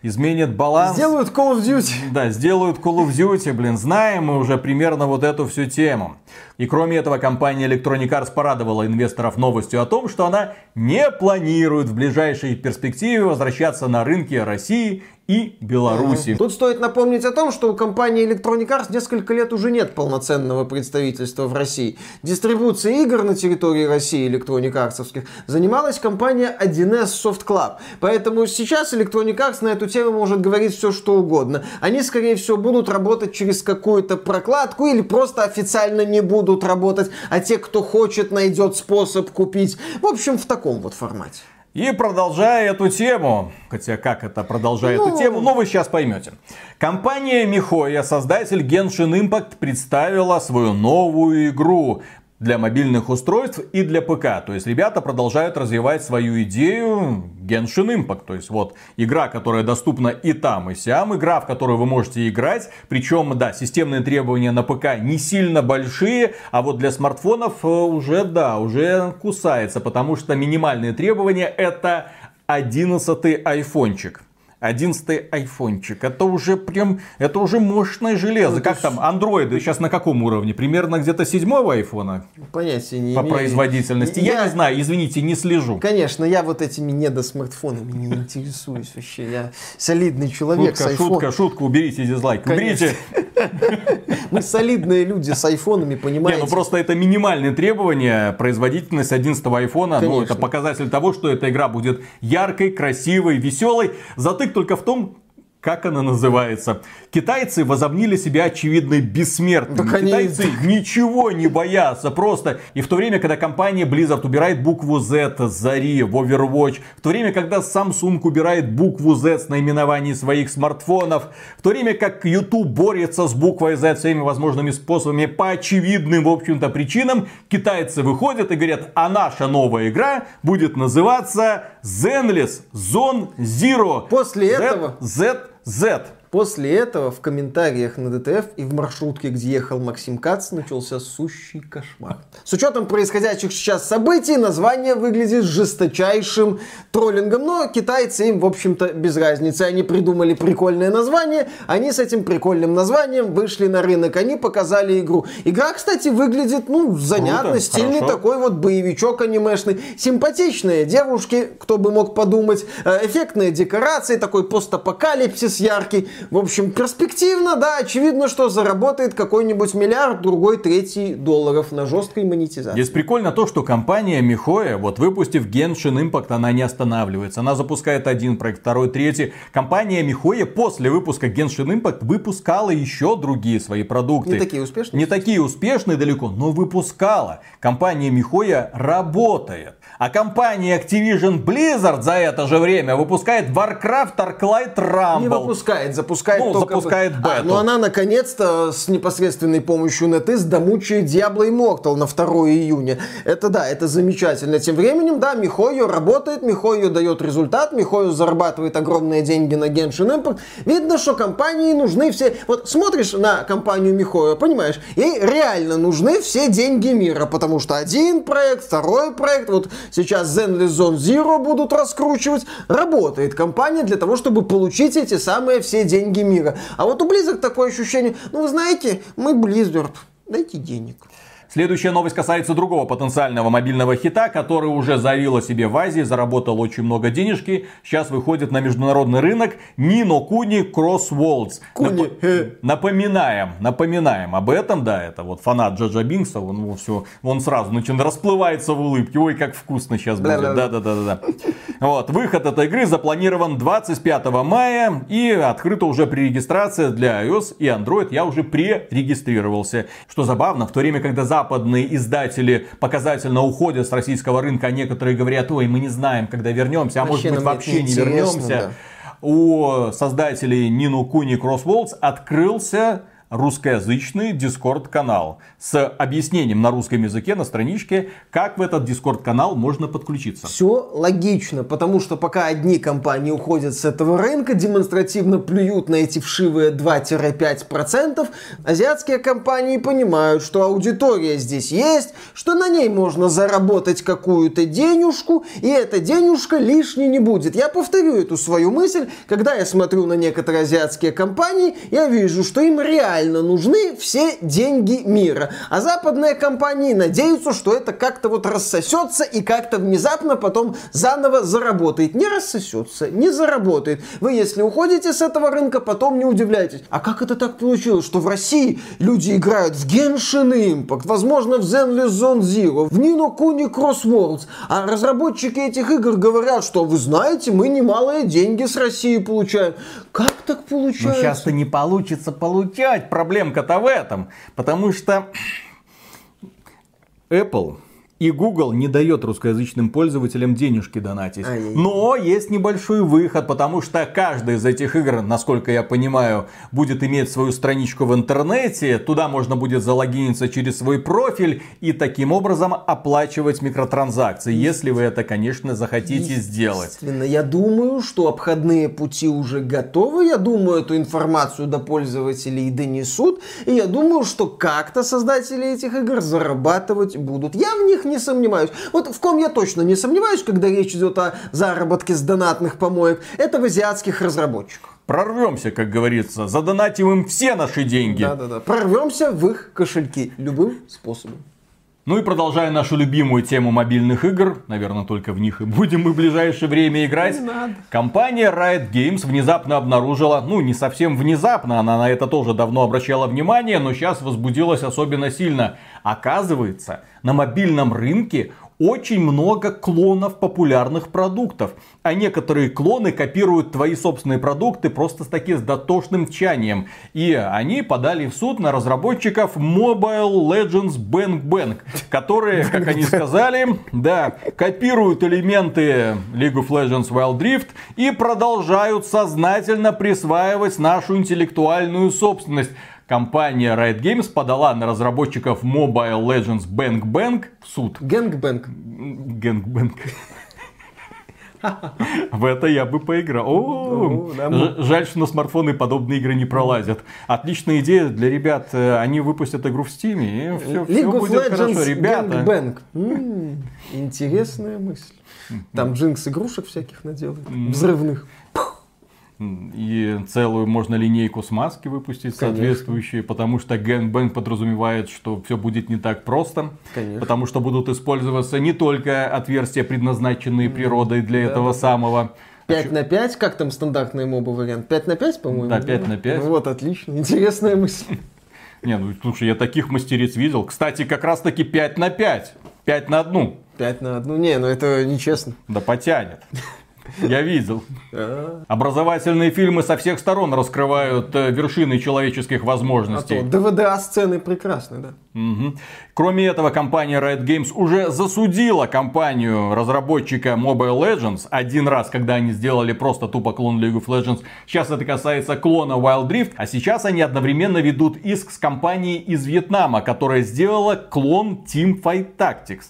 изменят баланс. Сделают Call of Duty. Да, сделают Call of Duty, блин, знаем мы уже примерно вот эту всю тему. И кроме этого, компания Electronic Arts порадовала инвесторов новостью о том, что она не планирует в ближайшей перспективе возвращаться на рынки России и Беларуси. Тут стоит напомнить о том, что у компании Electronic Arts несколько лет уже нет полноценного представительства в России. Дистрибуцией игр на территории России Electronic Arts занималась компания 1С Soft Club. Поэтому сейчас Electronic Arts на эту тему может говорить все, что угодно. Они, скорее всего, будут работать через какую-то прокладку или просто официально не будут работать, а те, кто хочет, найдет способ купить. В общем, в таком вот формате. И продолжая эту тему, хотя как это продолжая ну... эту тему, но вы сейчас поймете. Компания Михоя, создатель Genshin Impact, представила свою новую игру для мобильных устройств и для ПК. То есть ребята продолжают развивать свою идею Genshin Impact. То есть вот игра, которая доступна и там, и сям. Игра, в которую вы можете играть. Причем, да, системные требования на ПК не сильно большие, а вот для смартфонов э, уже, да, уже кусается. Потому что минимальные требования это 11 айфончик. 11 айфончик. Это уже прям, это уже мощное железо. Ну, как там, андроиды сейчас на каком уровне? Примерно где-то седьмого айфона? Понятия не По имею. производительности. Я... я не знаю, извините, не слежу. Конечно, я вот этими недосмартфонами не интересуюсь вообще. Я солидный человек шутка, с айфоном. Шутка, шутка, уберите дизлайк. Конечно. Уберите. <laughs> Мы солидные люди с айфонами, понимаете? Не, ну просто это минимальные требования. Производительность 11 айфона, ну это показатель того, что эта игра будет яркой, красивой, веселой. Затык только в том, как она называется? Китайцы возомнили себя очевидно бессмертными. Да, Китайцы они... ничего не боятся просто. И в то время, когда компания Blizzard убирает букву Z с Зари в Overwatch, в то время, когда Samsung убирает букву Z с наименований своих смартфонов, в то время, как YouTube борется с буквой Z всеми возможными способами по очевидным, в общем-то, причинам, китайцы выходят и говорят, а наша новая игра будет называться Zenless Zone Zero. После Z, этого... Z Z. После этого в комментариях на ДТФ и в маршрутке, где ехал Максим Кац, начался сущий кошмар. С учетом происходящих сейчас событий, название выглядит жесточайшим троллингом, но китайцы им, в общем-то, без разницы. Они придумали прикольное название, они с этим прикольным названием вышли на рынок, они показали игру. Игра, кстати, выглядит, ну, занятно, Круто, стильный хорошо. такой вот боевичок анимешный. Симпатичные девушки, кто бы мог подумать, э, эффектные декорации, такой постапокалипсис яркий. В общем, перспективно, да, очевидно, что заработает какой-нибудь миллиард, другой, третий долларов на жесткой монетизации. Здесь прикольно то, что компания Михоя, вот выпустив Genshin Impact, она не останавливается. Она запускает один проект, второй, третий. Компания Михоя после выпуска Genshin Impact выпускала еще другие свои продукты. Не такие успешные? Не такие успешные далеко, но выпускала. Компания Михоя работает. А компания Activision Blizzard за это же время выпускает Warcraft Arclight Rumble. Не выпускает, запускает ну, только... запускает бету. А, но она наконец-то с непосредственной помощью NetEase домучает Diablo Immortal на 2 июня. Это да, это замечательно. Тем временем, да, Михойо работает, Михойо дает результат, Михойо зарабатывает огромные деньги на Genshin Impact. Видно, что компании нужны все... Вот смотришь на компанию Михойо, понимаешь, ей реально нужны все деньги мира, потому что один проект, второй проект, вот сейчас Zenless Zone Zero будут раскручивать. Работает компания для того, чтобы получить эти самые все деньги мира. А вот у Blizzard такое ощущение, ну вы знаете, мы Blizzard, дайте денег. Следующая новость касается другого потенциального мобильного хита, который уже заявил о себе в Азии, заработал очень много денежки. Сейчас выходит на международный рынок Crossworlds. Куни. Нап... Напоминаем, напоминаем об этом, да, это вот фанат Джаджа Бинкса, он, ну, все, он сразу начинает расплывается в улыбке. Ой, как вкусно сейчас будет. Да-да-да. Вот, выход этой игры запланирован 25 мая и открыта уже при регистрации для iOS и Android. Я уже пререгистрировался. Что забавно, в то время, когда за западные издатели показательно уходят с российского рынка, а некоторые говорят, ой, мы не знаем, когда вернемся, а вообще может быть вообще не вернемся. Да. У создателей Нину Куни Crossworlds открылся русскоязычный Discord-канал с объяснением на русском языке на страничке, как в этот Discord-канал можно подключиться. Все логично, потому что пока одни компании уходят с этого рынка, демонстративно плюют на эти вшивые 2-5%, азиатские компании понимают, что аудитория здесь есть, что на ней можно заработать какую-то денежку, и эта денежка лишней не будет. Я повторю эту свою мысль, когда я смотрю на некоторые азиатские компании, я вижу, что им реально реально нужны все деньги мира. А западные компании надеются, что это как-то вот рассосется и как-то внезапно потом заново заработает. Не рассосется, не заработает. Вы, если уходите с этого рынка, потом не удивляйтесь. А как это так получилось, что в России люди играют в Genshin Impact, возможно, в Zenless Zone Zero, в Nino Kuni Crossworlds, а разработчики этих игр говорят, что вы знаете, мы немалые деньги с России получаем. Как так получается? Но сейчас-то не получится получать. Проблемка-то в этом. Потому что Apple и Google не дает русскоязычным пользователям денежки донатить. Но есть небольшой выход, потому что каждая из этих игр, насколько я понимаю, будет иметь свою страничку в интернете. Туда можно будет залогиниться через свой профиль и таким образом оплачивать микротранзакции, если вы это, конечно, захотите сделать. Я думаю, что обходные пути уже готовы. Я думаю, эту информацию до пользователей донесут. И я думаю, что как-то создатели этих игр зарабатывать будут. Я в них не сомневаюсь. Вот в ком я точно не сомневаюсь, когда речь идет о заработке с донатных помоек, это в азиатских разработчиках. Прорвемся, как говорится, задонатим им все наши деньги. Да-да-да, прорвемся в их кошельки любым способом. Ну и продолжая нашу любимую тему мобильных игр, наверное, только в них и будем мы в ближайшее время играть. Компания Riot Games внезапно обнаружила, ну не совсем внезапно, она на это тоже давно обращала внимание, но сейчас возбудилась особенно сильно. Оказывается, на мобильном рынке очень много клонов популярных продуктов. А некоторые клоны копируют твои собственные продукты просто с таким с дотошным тщанием. И они подали в суд на разработчиков Mobile Legends Bang Bang, которые, как они сказали, да, копируют элементы League of Legends Wild Rift и продолжают сознательно присваивать нашу интеллектуальную собственность компания Riot Games подала на разработчиков Mobile Legends Bang Bang в суд. Gang bang. Gang bang. В это я бы поиграл. О, жаль, что на смартфоны подобные игры не пролазят. Отличная идея для ребят. Они выпустят игру в Steam, и все, все будет хорошо. Ребята. Интересная мысль. Там джинкс игрушек всяких наделают. Взрывных и целую можно линейку смазки выпустить Конечно. соответствующие, потому что Gangbang подразумевает, что все будет не так просто, Конечно. потому что будут использоваться не только отверстия, предназначенные природой для да, этого да. самого. 5 на 5, как там стандартный моба вариант? 5 на 5, по-моему? Да, 5 на 5. Вот, отлично, интересная мысль. <laughs> Не, ну слушай, я таких мастериц видел. Кстати, как раз таки 5 на 5. 5 на одну. 5 на одну. Не, ну это нечестно. Да потянет. <laughs> Я видел. А. Образовательные фильмы со всех сторон раскрывают э, вершины человеческих возможностей. А ДВДА-сцены прекрасны, да. Угу. Кроме этого, компания Riot Games уже засудила компанию разработчика Mobile Legends один раз, когда они сделали просто тупо клон League of Legends. Сейчас это касается клона Wild Rift, а сейчас они одновременно ведут иск с компанией из Вьетнама, которая сделала клон Teamfight Tactics.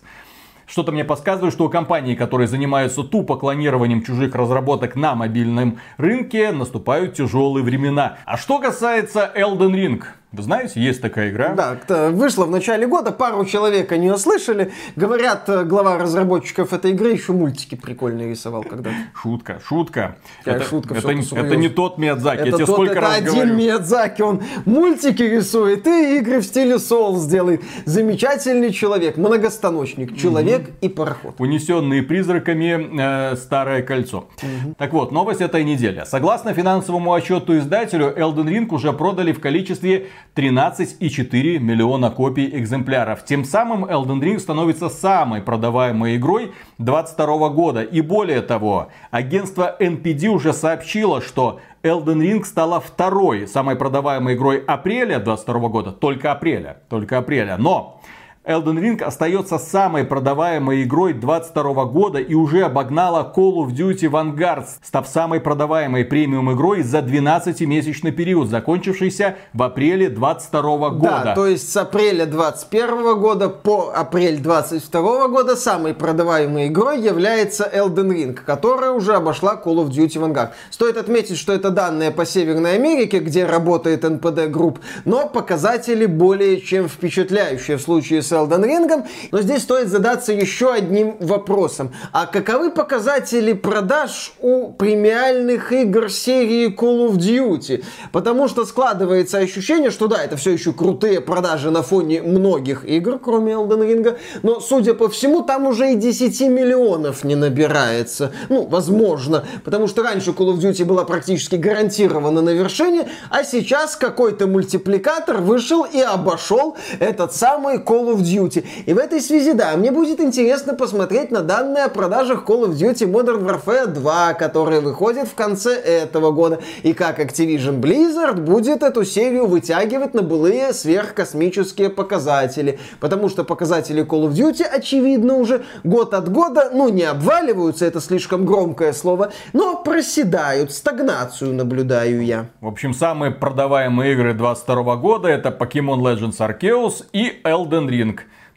Что-то мне подсказывает, что у компаний, которые занимаются тупо клонированием чужих разработок на мобильном рынке, наступают тяжелые времена. А что касается Elden Ring, вы знаете, есть такая игра. Да, вышла в начале года, пару человек они услышали. Говорят, э, глава разработчиков этой игры еще мультики прикольные рисовал когда-то. Шутка, шутка. Какая это, шутка, это, это не тот Миядзаки, это я тебе тот, сколько это раз один говорю. Миядзаки, он мультики рисует и игры в стиле Souls делает. Замечательный человек, многостаночник, человек угу. и пароход. Унесенные призраками э, старое кольцо. Угу. Так вот, новость этой недели. Согласно финансовому отчету издателю, Elden Ring уже продали в количестве 13,4 миллиона копий экземпляров. Тем самым Elden Ring становится самой продаваемой игрой 2022 года. И более того, агентство NPD уже сообщило, что Elden Ring стала второй самой продаваемой игрой апреля 2022 года. Только апреля. Только апреля. Но Elden Ring остается самой продаваемой игрой 22 года и уже обогнала Call of Duty Vanguard, став самой продаваемой премиум игрой за 12-месячный период, закончившийся в апреле 22 года. Да, то есть с апреля 21 года по апрель 22 года самой продаваемой игрой является Elden Ring, которая уже обошла Call of Duty Vanguard. Стоит отметить, что это данные по Северной Америке, где работает NPD Group, но показатели более чем впечатляющие в случае с с Elden Ring. Но здесь стоит задаться еще одним вопросом. А каковы показатели продаж у премиальных игр серии Call of Duty? Потому что складывается ощущение, что да, это все еще крутые продажи на фоне многих игр, кроме Elden Ring, но, судя по всему, там уже и 10 миллионов не набирается. Ну, возможно, потому что раньше Call of Duty была практически гарантирована на вершине, а сейчас какой-то мультипликатор вышел и обошел этот самый Call of Duty. И в этой связи, да, мне будет интересно посмотреть на данные о продажах Call of Duty Modern Warfare 2, который выходит в конце этого года, и как Activision Blizzard будет эту серию вытягивать на былые сверхкосмические показатели. Потому что показатели Call of Duty, очевидно, уже год от года, ну, не обваливаются, это слишком громкое слово, но проседают, стагнацию наблюдаю я. В общем, самые продаваемые игры 22 года это Pokemon Legends Arceus и Elden Ring.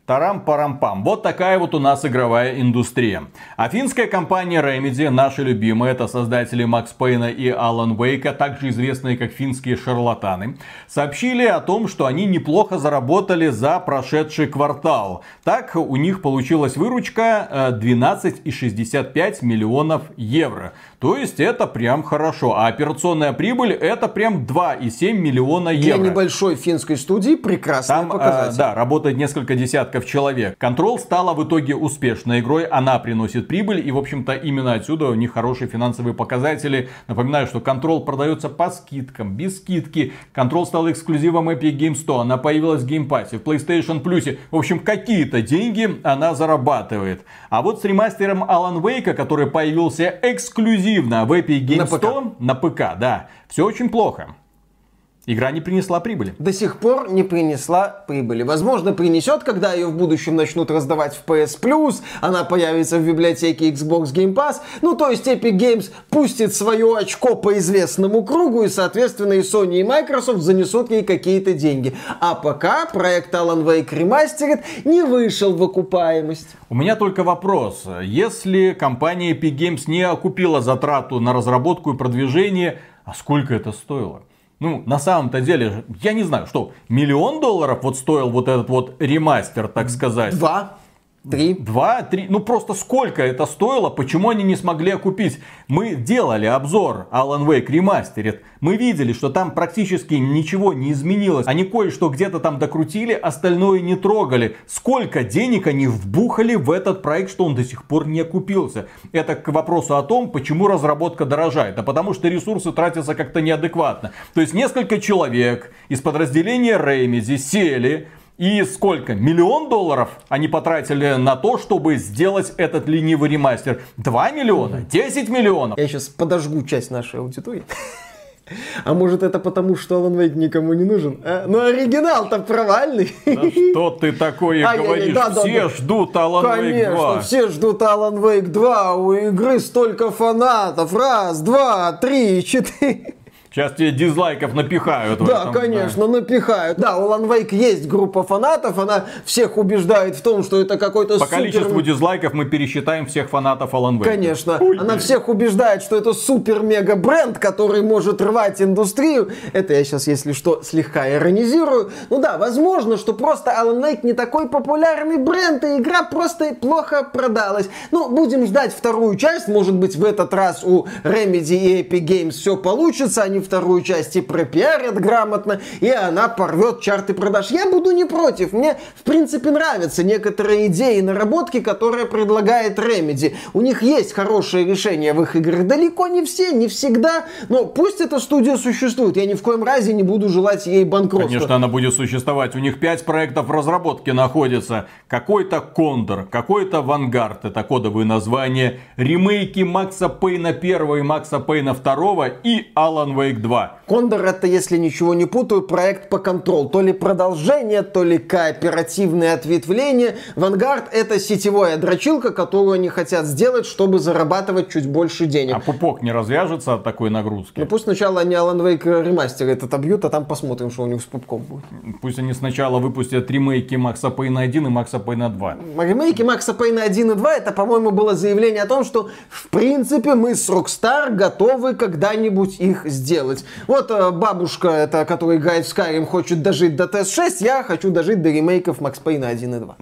Тарам-парам-пам. Вот такая вот у нас игровая индустрия. А финская компания Remedy, наши любимые, это создатели Макс Пейна и Алан Вейка, также известные как финские шарлатаны, сообщили о том, что они неплохо заработали за прошедший квартал. Так, у них получилась выручка 12,65 э, миллионов евро. То есть это прям хорошо. А операционная прибыль это прям 2,7 миллиона евро. Для небольшой финской студии прекрасный Там, показатель. Э, да, работает несколько десятков человек. Контрол стала в итоге успешной игрой. Она приносит прибыль. И, в общем-то, именно отсюда у них хорошие финансовые показатели. Напоминаю, что Контрол продается по скидкам, без скидки. Контрол стал эксклюзивом Epic Games 100. Она появилась в Game Pass, в PlayStation Plus. В общем, какие-то деньги она зарабатывает. А вот с ремастером Alan Wake, который появился эксклюзив эксклюзивно в Epic Games на 100 ПК. на ПК, да. Все очень плохо. Игра не принесла прибыли. До сих пор не принесла прибыли. Возможно, принесет, когда ее в будущем начнут раздавать в PS Plus, она появится в библиотеке Xbox Game Pass. Ну, то есть Epic Games пустит свое очко по известному кругу, и, соответственно, и Sony, и Microsoft занесут ей какие-то деньги. А пока проект Alan Wake Remastered не вышел в окупаемость. У меня только вопрос. Если компания Epic Games не окупила затрату на разработку и продвижение, а сколько это стоило? Ну, на самом-то деле, я не знаю, что, миллион долларов вот стоил вот этот вот ремастер, так сказать? Два. Три. Два, три. Ну просто сколько это стоило, почему они не смогли окупить? Мы делали обзор Alan Wake Remastered. Мы видели, что там практически ничего не изменилось. Они кое-что где-то там докрутили, остальное не трогали. Сколько денег они вбухали в этот проект, что он до сих пор не окупился? Это к вопросу о том, почему разработка дорожает. А потому что ресурсы тратятся как-то неадекватно. То есть несколько человек из подразделения Remedy сели, и сколько? Миллион долларов они потратили на то, чтобы сделать этот ленивый ремастер. Два миллиона? Десять миллионов? Я сейчас подожгу часть нашей аудитории. А может это потому, что Alan Wake никому не нужен? А? Ну оригинал-то провальный. Да что ты такое а, говоришь? Да, да, все да, ждут Alan Конечно, Wake 2. Конечно, все ждут Alan Wake 2. У игры столько фанатов. Раз, два, три, четыре. Сейчас тебе дизлайков напихают. Да, этом, конечно, да. напихают. Да, у Alan Wake есть группа фанатов, она всех убеждает в том, что это какой-то По супер... количеству дизлайков мы пересчитаем всех фанатов Alan Wake. Конечно, Ой, она всех убеждает, что это супер-мега бренд, который может рвать индустрию. Это я сейчас, если что, слегка иронизирую. Ну да, возможно, что просто Alan Wake не такой популярный бренд, и игра просто плохо продалась. Ну, будем ждать вторую часть. Может быть, в этот раз у Remedy и Epic Games все получится. Они вторую часть и пропиарят грамотно, и она порвет чарты продаж. Я буду не против. Мне, в принципе, нравятся некоторые идеи и наработки, которые предлагает Remedy. У них есть хорошие решения в их играх. Далеко не все, не всегда, но пусть эта студия существует. Я ни в коем разе не буду желать ей банкротства. Конечно, она будет существовать. У них пять проектов в разработке находится. Какой-то Кондор, какой-то Вангард, это кодовые названия, ремейки Макса Пейна 1 и Макса Пейна 2 и Alan Wake Quake 2. Кондор это, если ничего не путаю, проект по контрол. То ли продолжение, то ли кооперативное ответвление. Вангард это сетевая дрочилка, которую они хотят сделать, чтобы зарабатывать чуть больше денег. А пупок не развяжется от такой нагрузки? Ну пусть сначала они Alan Wake ремастер этот обьют, а там посмотрим, что у них с пупком будет. Пусть они сначала выпустят ремейки Макса Пейна 1 и Макса Пейна 2. Ремейки Макса Пейна 1 и 2 это, по-моему, было заявление о том, что в принципе мы с Rockstar готовы когда-нибудь их сделать делать. Вот э, бабушка, это, которая играет в Skyrim, хочет дожить до TS6, я хочу дожить до ремейков Макс Пейна 1 и 2.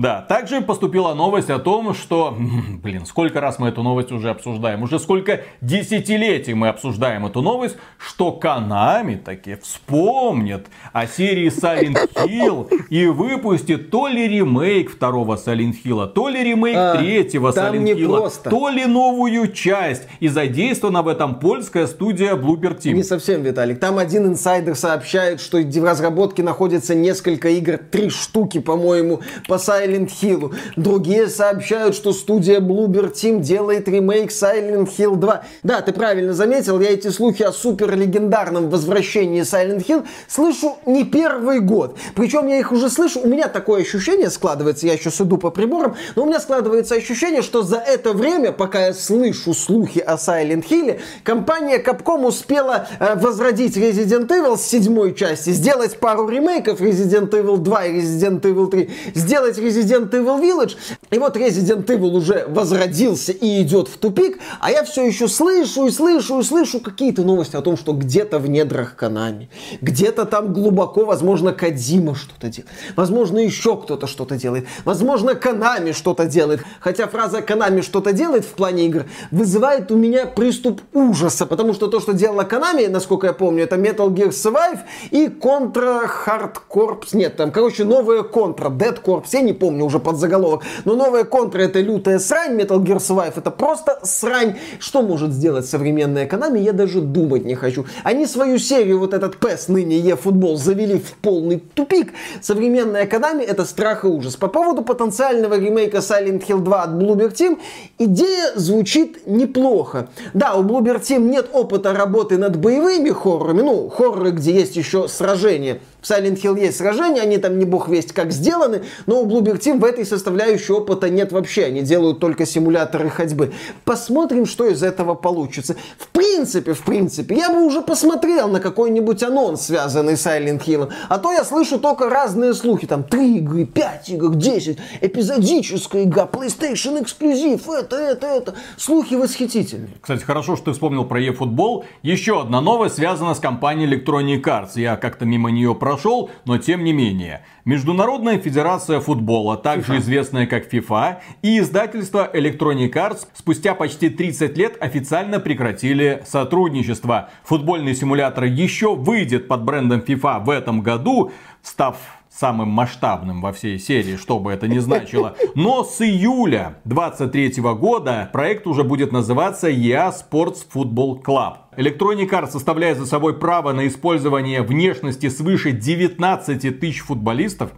Да, также поступила новость о том, что, <laughs> блин, сколько раз мы эту новость уже обсуждаем, уже сколько десятилетий мы обсуждаем эту новость, что Канами таки вспомнит о серии Silent Hill <laughs> и выпустит то ли ремейк второго Silent Hill, то ли ремейк а, третьего Silent Hill, то ли новую часть. И задействована в этом польская студия Bloober Team. Не совсем, Виталик. Там один инсайдер сообщает, что в разработке находится несколько игр, три штуки, по-моему, по Silent Silent Hill. Другие сообщают, что студия Bloober Team делает ремейк Silent Hill 2. Да, ты правильно заметил, я эти слухи о супер легендарном возвращении Silent Hill слышу не первый год. Причем я их уже слышу, у меня такое ощущение складывается, я еще суду по приборам, но у меня складывается ощущение, что за это время, пока я слышу слухи о Silent Hill, компания Capcom успела э, возродить Resident Evil с седьмой части, сделать пару ремейков Resident Evil 2 и Resident Evil 3, сделать Resident Evil Village. И вот Resident Evil уже возродился и идет в тупик, а я все еще слышу и слышу и слышу какие-то новости о том, что где-то в недрах Канами, где-то там глубоко, возможно, Кадзима что-то делает, возможно, еще кто-то что-то делает, возможно, Канами что-то делает. Хотя фраза Канами что-то делает в плане игр вызывает у меня приступ ужаса, потому что то, что делала Канами, насколько я помню, это Metal Gear Survive и Contra Hard Corps. Нет, там, короче, новая Contra, Dead Corps, я не помню уже под заголовок. Но новая контра это лютая срань, Metal Gear Survive это просто срань. Что может сделать современная Konami, я даже думать не хочу. Они свою серию, вот этот PES, ныне e-футбол, завели в полный тупик. Современная Konami это страх и ужас. По поводу потенциального ремейка Silent Hill 2 от Bloober Team, идея звучит неплохо. Да, у Bloober Team нет опыта работы над боевыми хоррорами, ну, хорроры, где есть еще сражения. В Silent Hill есть сражения, они там не бог весть как сделаны, но у Bloober Team в этой составляющей опыта нет вообще. Они делают только симуляторы ходьбы. Посмотрим, что из этого получится. В принципе, в принципе, я бы уже посмотрел на какой-нибудь анонс, связанный с Silent Hill. А то я слышу только разные слухи. Там 3 игры, 5 игр, 10, эпизодическая игра, PlayStation эксклюзив, это, это, это. Слухи восхитительные. Кстати, хорошо, что ты вспомнил про eFootball. Еще одна новость связана с компанией Electronic Arts. Я как-то мимо нее про прошел, но тем не менее. Международная федерация футбола, также FIFA. известная как FIFA, и издательство Electronic Arts спустя почти 30 лет официально прекратили сотрудничество. Футбольный симулятор еще выйдет под брендом FIFA в этом году, став самым масштабным во всей серии, что бы это ни значило. Но с июля 2023 года проект уже будет называться EA Sports Football Club. Electronic Arts составляет за собой право на использование внешности свыше 19 тысяч футболистов.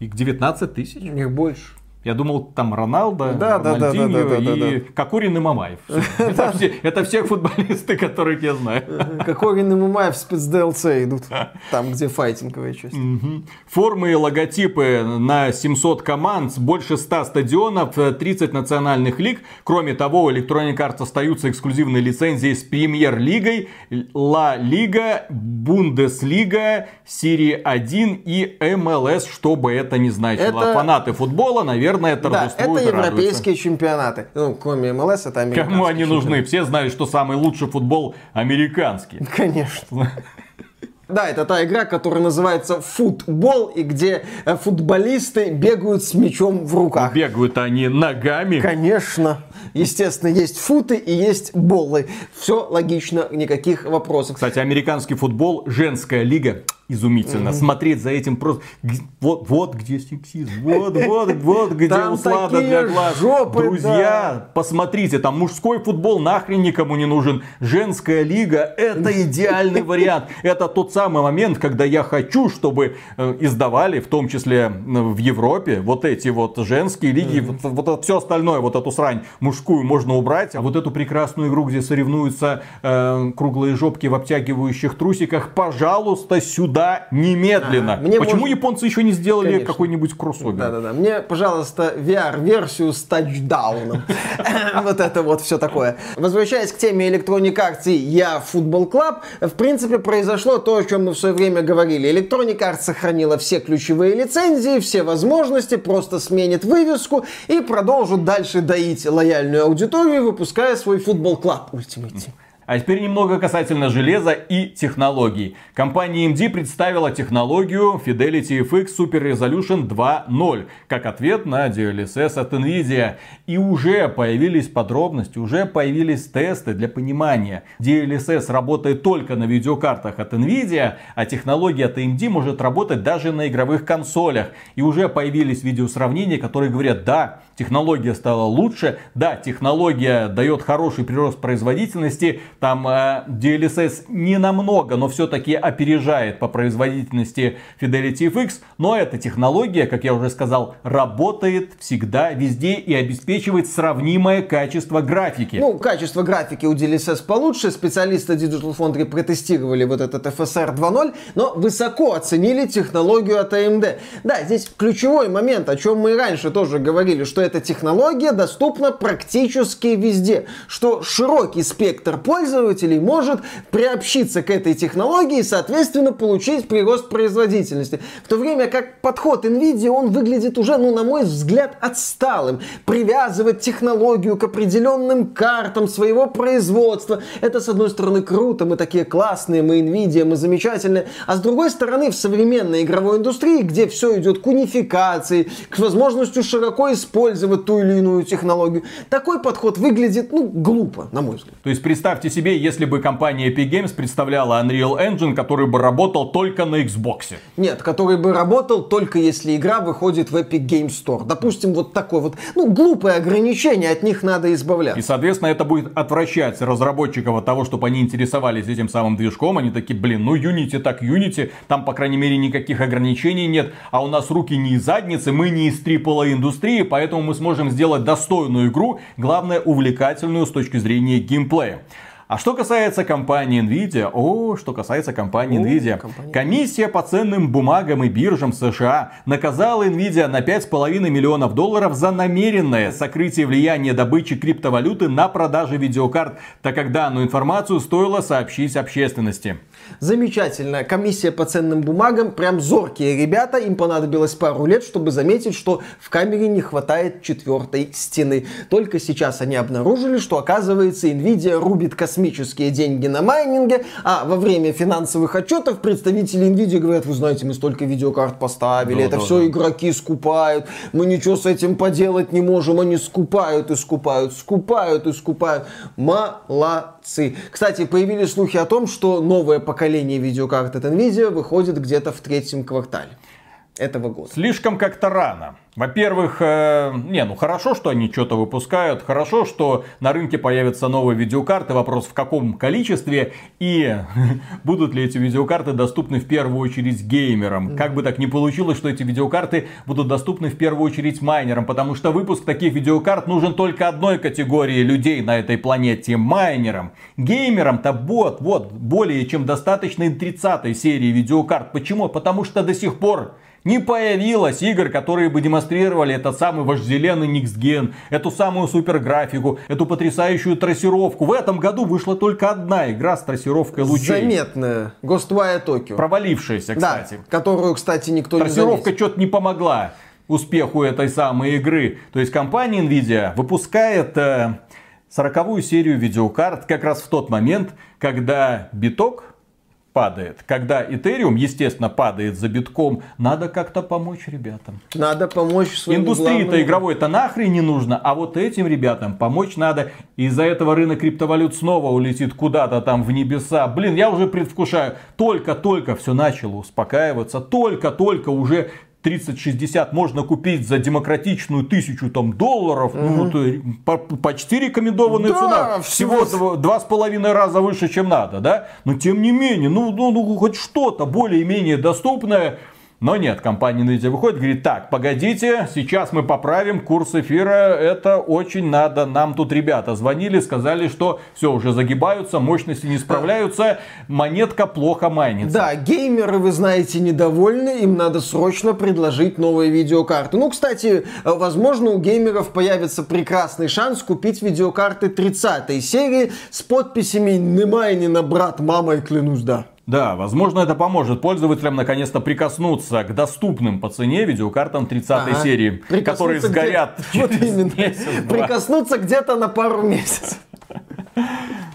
Их 19 тысяч? У них больше. Я думал, там Роналдо, да, да, да, да, да, да, и да. Кокорин и Мамаев. <laughs> Это, все, это все футболисты, которых я знаю. Кокорин и Мамаев в спецДЛЦ идут. Там, где файтинговая часть. Формы и логотипы на 700 команд, больше 100 стадионов, 30 национальных лиг. Кроме того, у Electronic Arts остаются эксклюзивные лицензии с Премьер-лигой, Ла Лига, Бундеслига, Серия 1 и МЛС, что бы это ни значило. Фанаты футбола, наверное, наверное, торжествуют Да, это европейские чемпионаты. Ну, кроме МЛС, это американские Кому они нужны? Все знают, что самый лучший футбол американский. <laughs> Конечно. Да, это та игра, которая называется футбол, и где э, футболисты бегают с мячом в руках. Бегают они ногами. Конечно. Естественно, есть футы и есть болы. Все логично, никаких вопросов. Кстати, американский футбол, женская лига, изумительно. Mm-hmm. Смотреть за этим просто... Вот, вот где сексизм, вот, вот, вот где там услада для глаз. Жопы, Друзья, да. посмотрите, там мужской футбол нахрен никому не нужен. Женская лига – это <laughs> идеальный вариант. Это тот самый момент, когда я хочу, чтобы э, издавали, в том числе в Европе, вот эти вот женские лиги, mm-hmm. вот, вот все остальное, вот эту срань мужскую можно убрать, а вот эту прекрасную игру, где соревнуются э, круглые жопки в обтягивающих трусиках, пожалуйста, сюда сюда немедленно. Ага. Мне Почему может... японцы еще не сделали какой-нибудь кроссовер? Да-да-да. Мне, пожалуйста, VR-версию с тачдауном. <laughs> Вот это вот все такое. Возвращаясь к теме Electronic Arts и Я Football Club, в принципе, произошло то, о чем мы в свое время говорили. Electronic Arts сохранила все ключевые лицензии, все возможности, просто сменит вывеску и продолжит дальше доить лояльную аудиторию, выпуская свой Football Club Ultimate. А теперь немного касательно железа и технологий. Компания AMD представила технологию Fidelity FX Super Resolution 2.0 как ответ на DLSS от NVIDIA. И уже появились подробности, уже появились тесты для понимания. DLSS работает только на видеокартах от NVIDIA, а технология от AMD может работать даже на игровых консолях. И уже появились видеосравнения, которые говорят, да, технология стала лучше, да, технология дает хороший прирост производительности, там э, DLSS не намного, но все-таки опережает по производительности Fidelity FX, но эта технология, как я уже сказал, работает всегда, везде и обеспечивает сравнимое качество графики. Ну, качество графики у DLSS получше, специалисты Digital Foundry протестировали вот этот FSR 2.0, но высоко оценили технологию от AMD. Да, здесь ключевой момент, о чем мы и раньше тоже говорили, что эта технология доступна практически везде, что широкий спектр пользователей может приобщиться к этой технологии и, соответственно, получить прирост производительности. В то время как подход NVIDIA, он выглядит уже, ну, на мой взгляд, отсталым. Привязывать технологию к определенным картам своего производства. Это, с одной стороны, круто, мы такие классные, мы NVIDIA, мы замечательные. А с другой стороны, в современной игровой индустрии, где все идет к унификации, к возможности широко использовать ту или иную технологию, такой подход выглядит, ну, глупо, на мой взгляд. То есть представьте себе, если бы компания Epic Games представляла Unreal Engine, который бы работал только на Xbox. Нет, который бы работал только если игра выходит в Epic Games Store. Допустим, вот такое вот, ну, глупое ограничение, от них надо избавляться. И, соответственно, это будет отвращать разработчиков от того, чтобы они интересовались этим самым движком. Они такие, блин, ну Unity так Unity, там, по крайней мере, никаких ограничений нет, а у нас руки не из задницы, мы не из AAA индустрии, поэтому мы сможем сделать достойную игру, главное, увлекательную с точки зрения геймплея. А что касается компании Nvidia, о, что касается компании о, Nvidia, компания... комиссия по ценным бумагам и биржам США наказала Nvidia на 5,5 миллионов долларов за намеренное сокрытие влияния добычи криптовалюты на продаже видеокарт, так как данную информацию стоило сообщить общественности. Замечательно. Комиссия по ценным бумагам, прям зоркие ребята. Им понадобилось пару лет, чтобы заметить, что в камере не хватает четвертой стены. Только сейчас они обнаружили, что оказывается Nvidia рубит космические деньги на майнинге, а во время финансовых отчетов представители Nvidia говорят, вы знаете, мы столько видеокарт поставили, да, это да, все да. игроки скупают, мы ничего с этим поделать не можем, они скупают и скупают, скупают и скупают. Молодцы. Кстати, появились слухи о том, что новое поколение видеокарт от Nvidia выходит где-то в третьем квартале этого года. Слишком как-то рано. Во-первых, э, не, ну хорошо, что они что-то выпускают, хорошо, что на рынке появятся новые видеокарты, вопрос в каком количестве и <laughs> будут ли эти видеокарты доступны в первую очередь геймерам. Как бы так ни получилось, что эти видеокарты будут доступны в первую очередь майнерам, потому что выпуск таких видеокарт нужен только одной категории людей на этой планете, майнерам. Геймерам-то вот, вот, более чем достаточно 30 серии видеокарт. Почему? Потому что до сих пор не появилось игр, которые бы демонстрировали этот самый вожделенный Никсген, эту самую супер графику, эту потрясающую трассировку. В этом году вышла только одна игра с трассировкой лучей. Заметная. Ghostwire Tokyo. Провалившаяся, кстати. Да, которую, кстати, никто не Трассировка что-то не помогла успеху этой самой игры. То есть компания Nvidia выпускает э, 40 серию видеокарт как раз в тот момент, когда биток падает. Когда Ethereum, естественно, падает за битком, надо как-то помочь ребятам. Надо помочь своему Индустрии-то игровой-то нахрен не нужно, а вот этим ребятам помочь надо. Из-за этого рынок криптовалют снова улетит куда-то там в небеса. Блин, я уже предвкушаю. Только-только все начало успокаиваться. Только-только уже 3060 можно купить за демократичную тысячу там долларов, угу. ну, вот, э, по, почти рекомендованная да, цена, всего два с половиной раза выше, чем надо, да, но тем не менее, ну, ну, ну хоть что-то более-менее доступное, но нет, компания Nvidia выходит, говорит, так, погодите, сейчас мы поправим курс эфира, это очень надо. Нам тут ребята звонили, сказали, что все, уже загибаются, мощности не справляются, монетка плохо майнится. Да, геймеры, вы знаете, недовольны, им надо срочно предложить новые видеокарты. Ну, кстати, возможно, у геймеров появится прекрасный шанс купить видеокарты 30 серии с подписями «Не майнина, брат, мама, и клянусь, да». Да, возможно, это поможет пользователям наконец-то прикоснуться к доступным по цене видеокартам 30 ага. серии, которые сгорят <laughs> где... вот именно. Месяц, прикоснуться где-то на пару месяцев.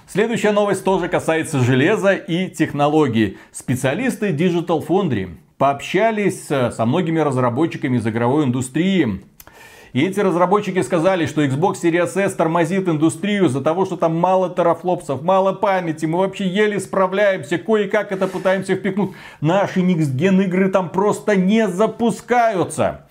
Следующая новость тоже касается железа и технологий. Специалисты Digital Foundry пообщались со многими разработчиками из игровой индустрии. И эти разработчики сказали, что Xbox Series S тормозит индустрию из-за того, что там мало терафлопсов, мало памяти, мы вообще еле справляемся, кое-как это пытаемся впихнуть. Наши Next игры там просто не запускаются.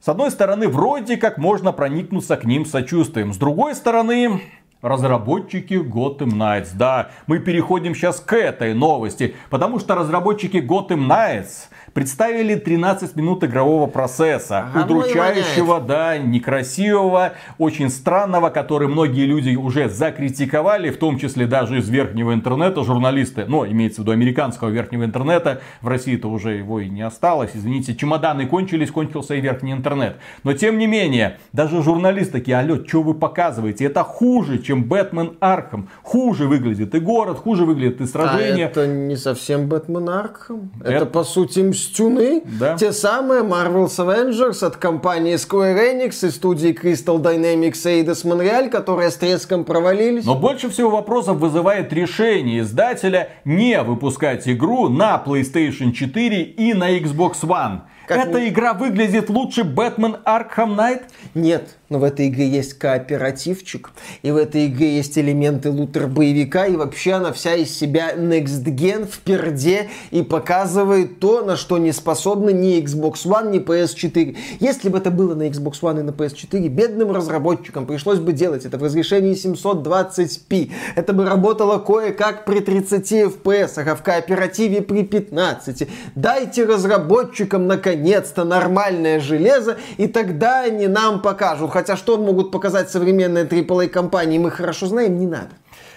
С одной стороны, вроде как можно проникнуться к ним сочувствием. С другой стороны, разработчики Gotham Knights. Да, мы переходим сейчас к этой новости, потому что разработчики Gotham Knights представили 13 минут игрового процесса. Ага, ну удручающего, да, некрасивого, очень странного, который многие люди уже закритиковали, в том числе даже из верхнего интернета, журналисты, ну, имеется в виду американского верхнего интернета, в России-то уже его и не осталось, извините, чемоданы кончились, кончился и верхний интернет. Но тем не менее, даже журналисты такие, алло, что вы показываете? Это хуже, чем Batman Arkham. Хуже выглядит и город, хуже выглядит и сражение. А это не совсем Batman Arkham. Это, это по сути Мстюны. Да. Те самые Marvel's Avengers от компании Square Enix и студии Crystal Dynamics Eidos Montreal, которые с треском провалились. Но больше всего вопросов вызывает решение издателя не выпускать игру на PlayStation 4 и на Xbox One. Как Эта игра выглядит лучше Бэтмен Arkham Knight? Нет, но в этой игре есть кооперативчик, и в этой игре есть элементы лутер-боевика, и вообще она вся из себя next gen в перде и показывает то, на что не способны ни Xbox One, ни PS4. Если бы это было на Xbox One и на PS4, бедным разработчикам пришлось бы делать это в разрешении 720p. Это бы работало кое-как при 30 FPS, а в кооперативе при 15. Дайте разработчикам наконец наконец-то нормальное железо, и тогда они нам покажут. Хотя что могут показать современные AAA компании, мы хорошо знаем, не надо.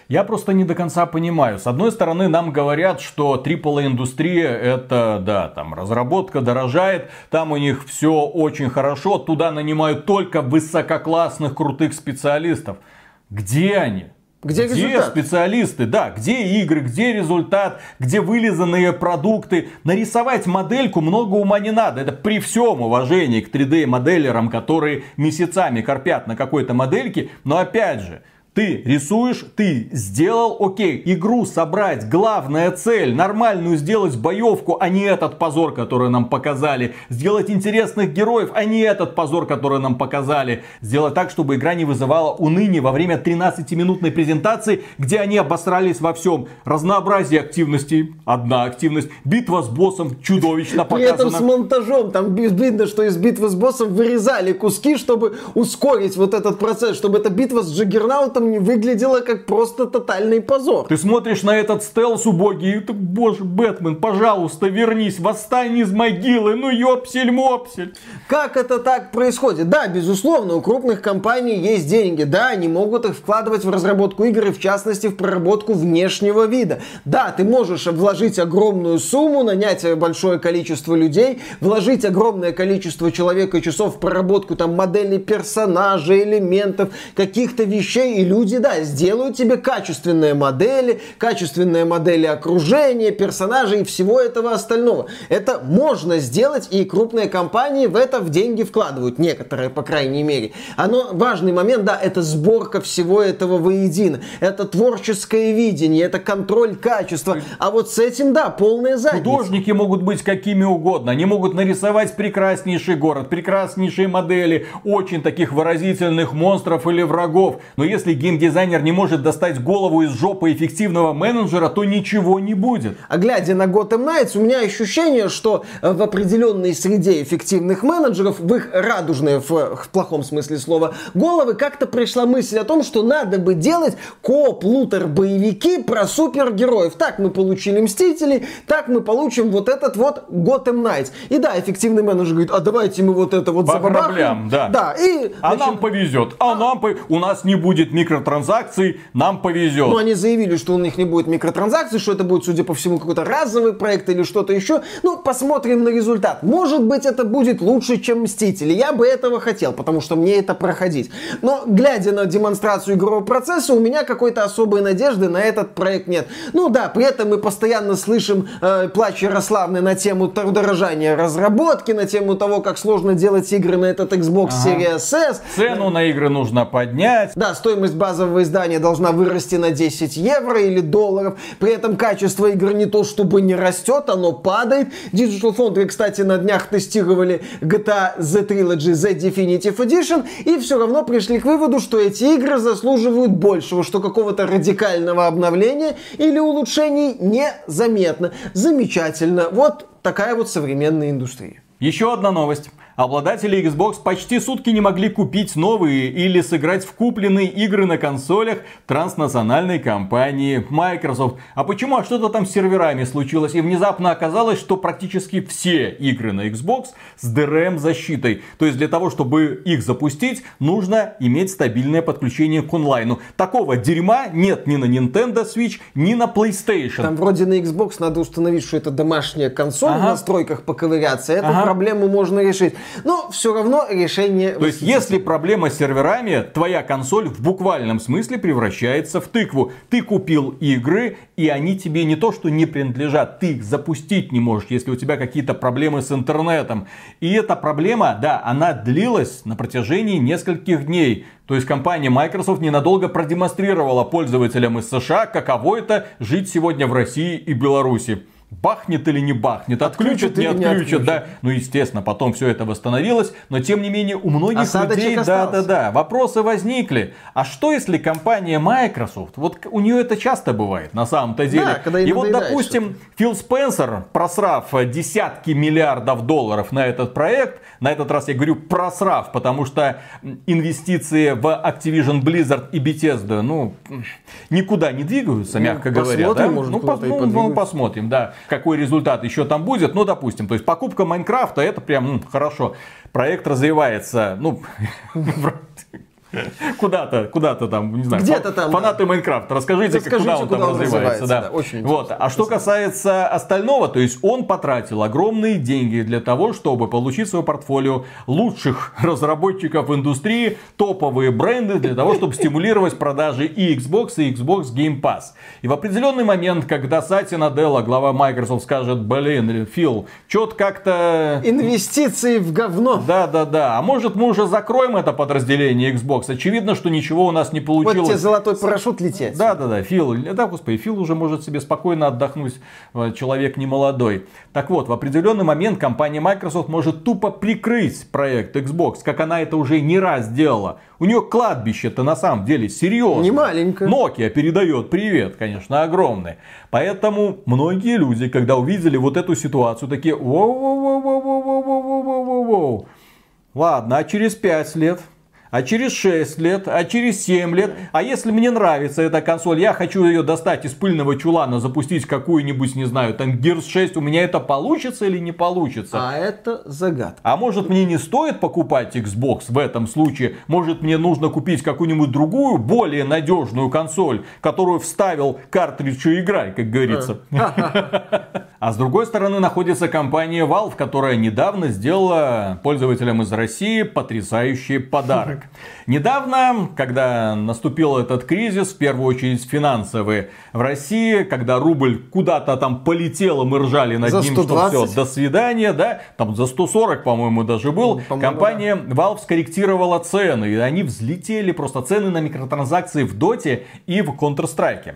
Я просто не до конца понимаю. С одной стороны, нам говорят, что AAA индустрия это, да, там разработка дорожает, там у них все очень хорошо, туда нанимают только высококлассных крутых специалистов. Где они? Где, где результат? специалисты, да, где игры, где результат, где вылизанные продукты. Нарисовать модельку много ума не надо. Это при всем уважении к 3D-моделерам, которые месяцами корпят на какой-то модельке. Но опять же, ты рисуешь, ты сделал, окей, игру собрать, главная цель, нормальную сделать боевку, а не этот позор, который нам показали. Сделать интересных героев, а не этот позор, который нам показали. Сделать так, чтобы игра не вызывала уныния во время 13-минутной презентации, где они обосрались во всем. Разнообразие активностей, одна активность, битва с боссом чудовищно показана. При этом с монтажом, там видно, что из битвы с боссом вырезали куски, чтобы ускорить вот этот процесс, чтобы эта битва с Джаггернаутом не выглядело как просто тотальный позор. Ты смотришь на этот стелс убогий, и ты, боже, Бэтмен, пожалуйста, вернись, восстань из могилы, ну ёпсель-мопсель. Как это так происходит? Да, безусловно, у крупных компаний есть деньги, да, они могут их вкладывать в разработку игр, и в частности в проработку внешнего вида. Да, ты можешь вложить огромную сумму, нанять большое количество людей, вложить огромное количество человека и часов в проработку там моделей персонажей, элементов, каких-то вещей, и люди, да, сделают тебе качественные модели, качественные модели окружения, персонажей и всего этого остального. Это можно сделать, и крупные компании в это в деньги вкладывают, некоторые, по крайней мере. Оно, важный момент, да, это сборка всего этого воедино. Это творческое видение, это контроль качества. А вот с этим, да, полная задница. Художники могут быть какими угодно. Они могут нарисовать прекраснейший город, прекраснейшие модели, очень таких выразительных монстров или врагов. Но если геймдизайнер не может достать голову из жопы эффективного менеджера, то ничего не будет. А глядя на Gotham Knights, у меня ощущение, что э, в определенной среде эффективных менеджеров, в их радужные, в, в плохом смысле слова, головы как-то пришла мысль о том, что надо бы делать коп лутер боевики про супергероев. Так мы получили Мстителей, так мы получим вот этот вот Gotham Knights. И да, эффективный менеджер говорит, а давайте мы вот это вот По забабахаем. да. да и, а значит, нам повезет, а, а нам по... у нас не будет микро микротранзакций, нам повезет. Ну, они заявили, что у них не будет микротранзакций, что это будет, судя по всему, какой-то разовый проект или что-то еще. Ну, посмотрим на результат. Может быть, это будет лучше, чем Мстители. Я бы этого хотел, потому что мне это проходить. Но, глядя на демонстрацию игрового процесса, у меня какой-то особой надежды на этот проект нет. Ну да, при этом мы постоянно слышим э, плач Ярославны на тему дорожания разработки, на тему того, как сложно делать игры на этот Xbox ага. Series S. Цену на игры нужно поднять. Да, стоимость базового издания должна вырасти на 10 евро или долларов. При этом качество игр не то чтобы не растет, оно падает. Digital Foundry, кстати, на днях тестировали GTA The Trilogy The Definitive Edition и все равно пришли к выводу, что эти игры заслуживают большего, что какого-то радикального обновления или улучшений незаметно. Замечательно. Вот такая вот современная индустрия. Еще одна новость. Обладатели Xbox почти сутки не могли купить новые или сыграть в купленные игры на консолях транснациональной компании Microsoft. А почему? А что-то там с серверами случилось. И внезапно оказалось, что практически все игры на Xbox с DRM защитой. То есть для того, чтобы их запустить, нужно иметь стабильное подключение к онлайну. Такого дерьма нет ни на Nintendo Switch, ни на PlayStation. Там вроде на Xbox надо установить, что это домашняя консоль, ага. в настройках поковыряться. Эту ага. проблему можно решить. Но все равно решение... То есть, если проблема с серверами, твоя консоль в буквальном смысле превращается в тыкву. Ты купил игры, и они тебе не то, что не принадлежат, ты их запустить не можешь, если у тебя какие-то проблемы с интернетом. И эта проблема, да, она длилась на протяжении нескольких дней. То есть компания Microsoft ненадолго продемонстрировала пользователям из США, каково это жить сегодня в России и Беларуси бахнет или не бахнет, отключат, не отключат, отключат, да. Ну, естественно, потом все это восстановилось, но тем не менее у многих Осадочек людей, да, да, да, вопросы возникли. А что если компания Microsoft, вот у нее это часто бывает на самом-то деле. Да, когда И вот, допустим, Фил Спенсер, просрав десятки миллиардов долларов на этот проект, на этот раз я говорю просрав, потому что инвестиции в Activision Blizzard и Bethesda, ну, никуда не двигаются, ну, мягко говоря. Да? Может, ну, по, ну, ну, посмотрим, да какой результат еще там будет. Ну, допустим, то есть покупка Майнкрафта, это прям м, хорошо. Проект развивается, ну, <laughs> <laughs> Куда-то, куда-то там, не знаю. Где-то там. Фанаты да. Майнкрафта, расскажите, расскажите куда он куда там он развивается. да. Да, очень вот. А что касается остального, то есть он потратил огромные деньги для того, чтобы получить свое портфолио лучших <laughs> разработчиков индустрии, топовые бренды для того, чтобы стимулировать продажи и Xbox, и Xbox Game Pass. И в определенный момент, когда Сати Наделла, глава Microsoft, скажет, блин, Фил, что-то как-то... Инвестиции в говно. Да, да, да. А может мы уже закроем это подразделение Xbox Xbox. Очевидно, что ничего у нас не получилось. Вот тебе золотой парашют лететь. Да, да, да. Фил, да, господи, Фил уже может себе спокойно отдохнуть. Э, человек не молодой. Так вот, в определенный момент компания Microsoft может тупо прикрыть проект Xbox, как она это уже не раз делала. У нее кладбище-то на самом деле серьезное. Не маленькое. Nokia передает привет, конечно, огромный. Поэтому многие люди, когда увидели вот эту ситуацию, такие, воу-воу-воу-воу-воу-воу-воу-воу. Ладно, а через пять лет а через 6 лет, а через 7 лет. А если мне нравится эта консоль, я хочу ее достать из пыльного чулана, запустить какую-нибудь, не знаю, там Gears 6, у меня это получится или не получится? А это загадка. А может мне не стоит покупать Xbox в этом случае? Может мне нужно купить какую-нибудь другую, более надежную консоль, которую вставил картридж и играй, как говорится. <laughs> А с другой стороны находится компания Valve, которая недавно сделала пользователям из России потрясающий подарок. <laughs> Недавно, когда наступил этот кризис, в первую очередь финансовый, в России, когда рубль куда-то там полетел, и мы ржали над за ним, 120? что все, до свидания, да, там за 140, по-моему, даже был, по компания да. Valve скорректировала цены, и они взлетели просто цены на микротранзакции в Доте и в Counter-Strike.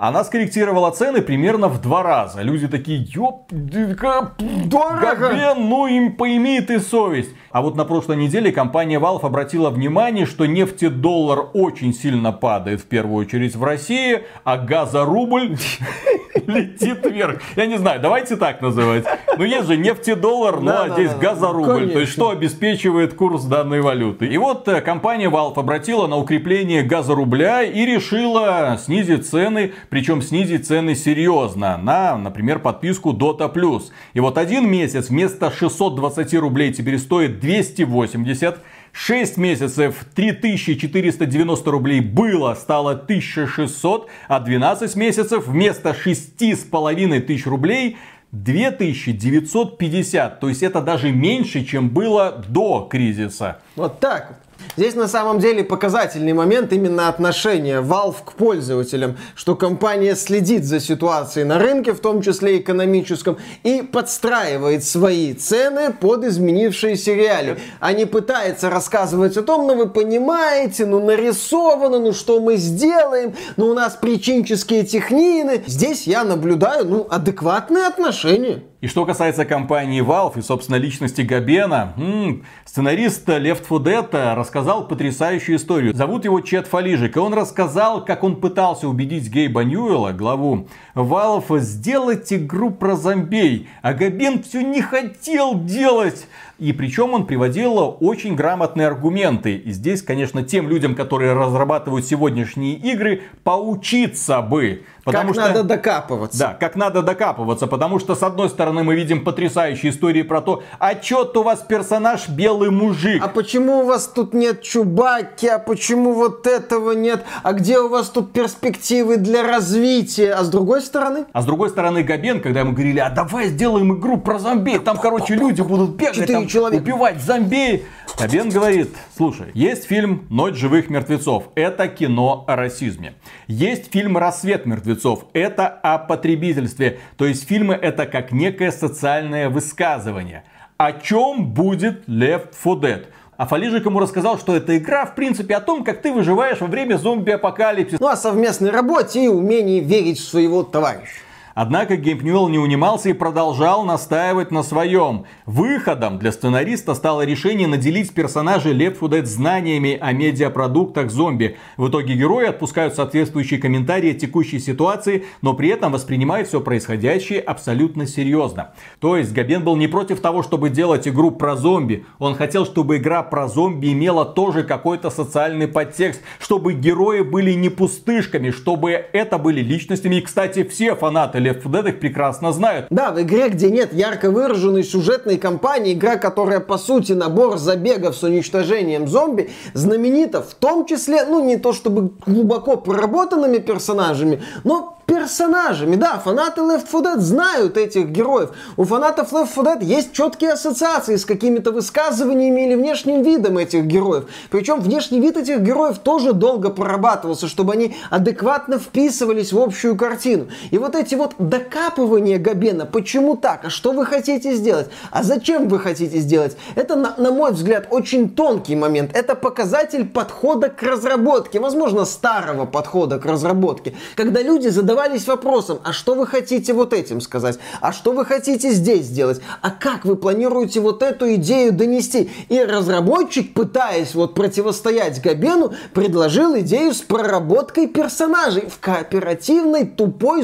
Она скорректировала цены примерно в два раза. Люди такие, ёп, дорого, ну им поимей ты совесть. А вот на прошлой неделе компания Valve обратила внимание, что нефтедоллар очень сильно падает, в первую очередь в России, а газорубль <laughs> летит вверх. Я не знаю, давайте так называть. Ну есть же нефтедоллар, ну а здесь газорубль. То есть что обеспечивает курс данной валюты. И вот э, компания Valve обратила на укрепление газорубля и решила снизить цены, причем снизить цены серьезно, на, например, подписку Dota+. И вот один месяц вместо 620 рублей теперь стоит 280. 6 месяцев 3490 рублей было, стало 1600, а 12 месяцев вместо 6,5 тысяч рублей 2950. То есть это даже меньше, чем было до кризиса. Вот так Здесь на самом деле показательный момент именно отношения Valve к пользователям, что компания следит за ситуацией на рынке, в том числе экономическом, и подстраивает свои цены под изменившиеся реалии. А не пытается рассказывать о том, ну вы понимаете, ну нарисовано, ну что мы сделаем, ну у нас причинческие технины. Здесь я наблюдаю, ну, адекватные отношения. И что касается компании Valve и, собственно, личности Габена, м-м, сценарист Left 4 Dead рассказал потрясающую историю. Зовут его Чет Фалижик, и он рассказал, как он пытался убедить Гейба Ньюэлла, главу Valve, сделать игру про зомбей, а Габен все не хотел делать. И причем он приводил очень грамотные аргументы. И здесь, конечно, тем людям, которые разрабатывают сегодняшние игры, поучиться бы. Потому как что, надо докапываться. Да, как надо докапываться. Потому что, с одной стороны, мы видим потрясающие истории про то, а чё у вас персонаж белый мужик? А почему у вас тут нет Чубаки? А почему вот этого нет? А где у вас тут перспективы для развития? А с другой стороны? А с другой стороны, Габен, когда ему говорили, а давай сделаем игру про зомби, там, короче, люди будут бегать, там, человека. убивать зомби. Габен говорит, слушай, есть фильм «Ночь живых мертвецов». Это кино о расизме. Есть фильм «Рассвет мертвецов». Это о потребительстве. То есть фильмы это как некое социальное высказывание. О чем будет Left 4 Dead? А Фалижик ему рассказал, что эта игра, в принципе, о том, как ты выживаешь во время зомби-апокалипсиса. Ну, о совместной работе и умении верить в своего товарища. Однако Гейб Ньюэлл не унимался и продолжал настаивать на своем. Выходом для сценариста стало решение наделить персонажей Left 4 Dead знаниями о медиапродуктах зомби. В итоге герои отпускают соответствующие комментарии текущей ситуации, но при этом воспринимают все происходящее абсолютно серьезно. То есть Габен был не против того, чтобы делать игру про зомби. Он хотел, чтобы игра про зомби имела тоже какой-то социальный подтекст, чтобы герои были не пустышками, чтобы это были личностями. И, кстати, все фанаты Left 4 Dead их прекрасно знают. Да, в игре, где нет ярко выраженной сюжетной кампании, игра, которая по сути набор забегов с уничтожением зомби, знаменита в том числе, ну не то чтобы глубоко проработанными персонажами, но персонажами. Да, фанаты Left 4 Dead знают этих героев. У фанатов Left 4 Dead есть четкие ассоциации с какими-то высказываниями или внешним видом этих героев. Причем внешний вид этих героев тоже долго прорабатывался, чтобы они адекватно вписывались в общую картину. И вот эти вот докапывания Габена, почему так, а что вы хотите сделать, а зачем вы хотите сделать, это, на, на мой взгляд, очень тонкий момент. Это показатель подхода к разработке, возможно, старого подхода к разработке, когда люди задавались вопросом, а что вы хотите вот этим сказать? А что вы хотите здесь сделать? А как вы планируете вот эту идею донести? И разработчик, пытаясь вот противостоять Габену, предложил идею с проработкой персонажей в кооперативной тупой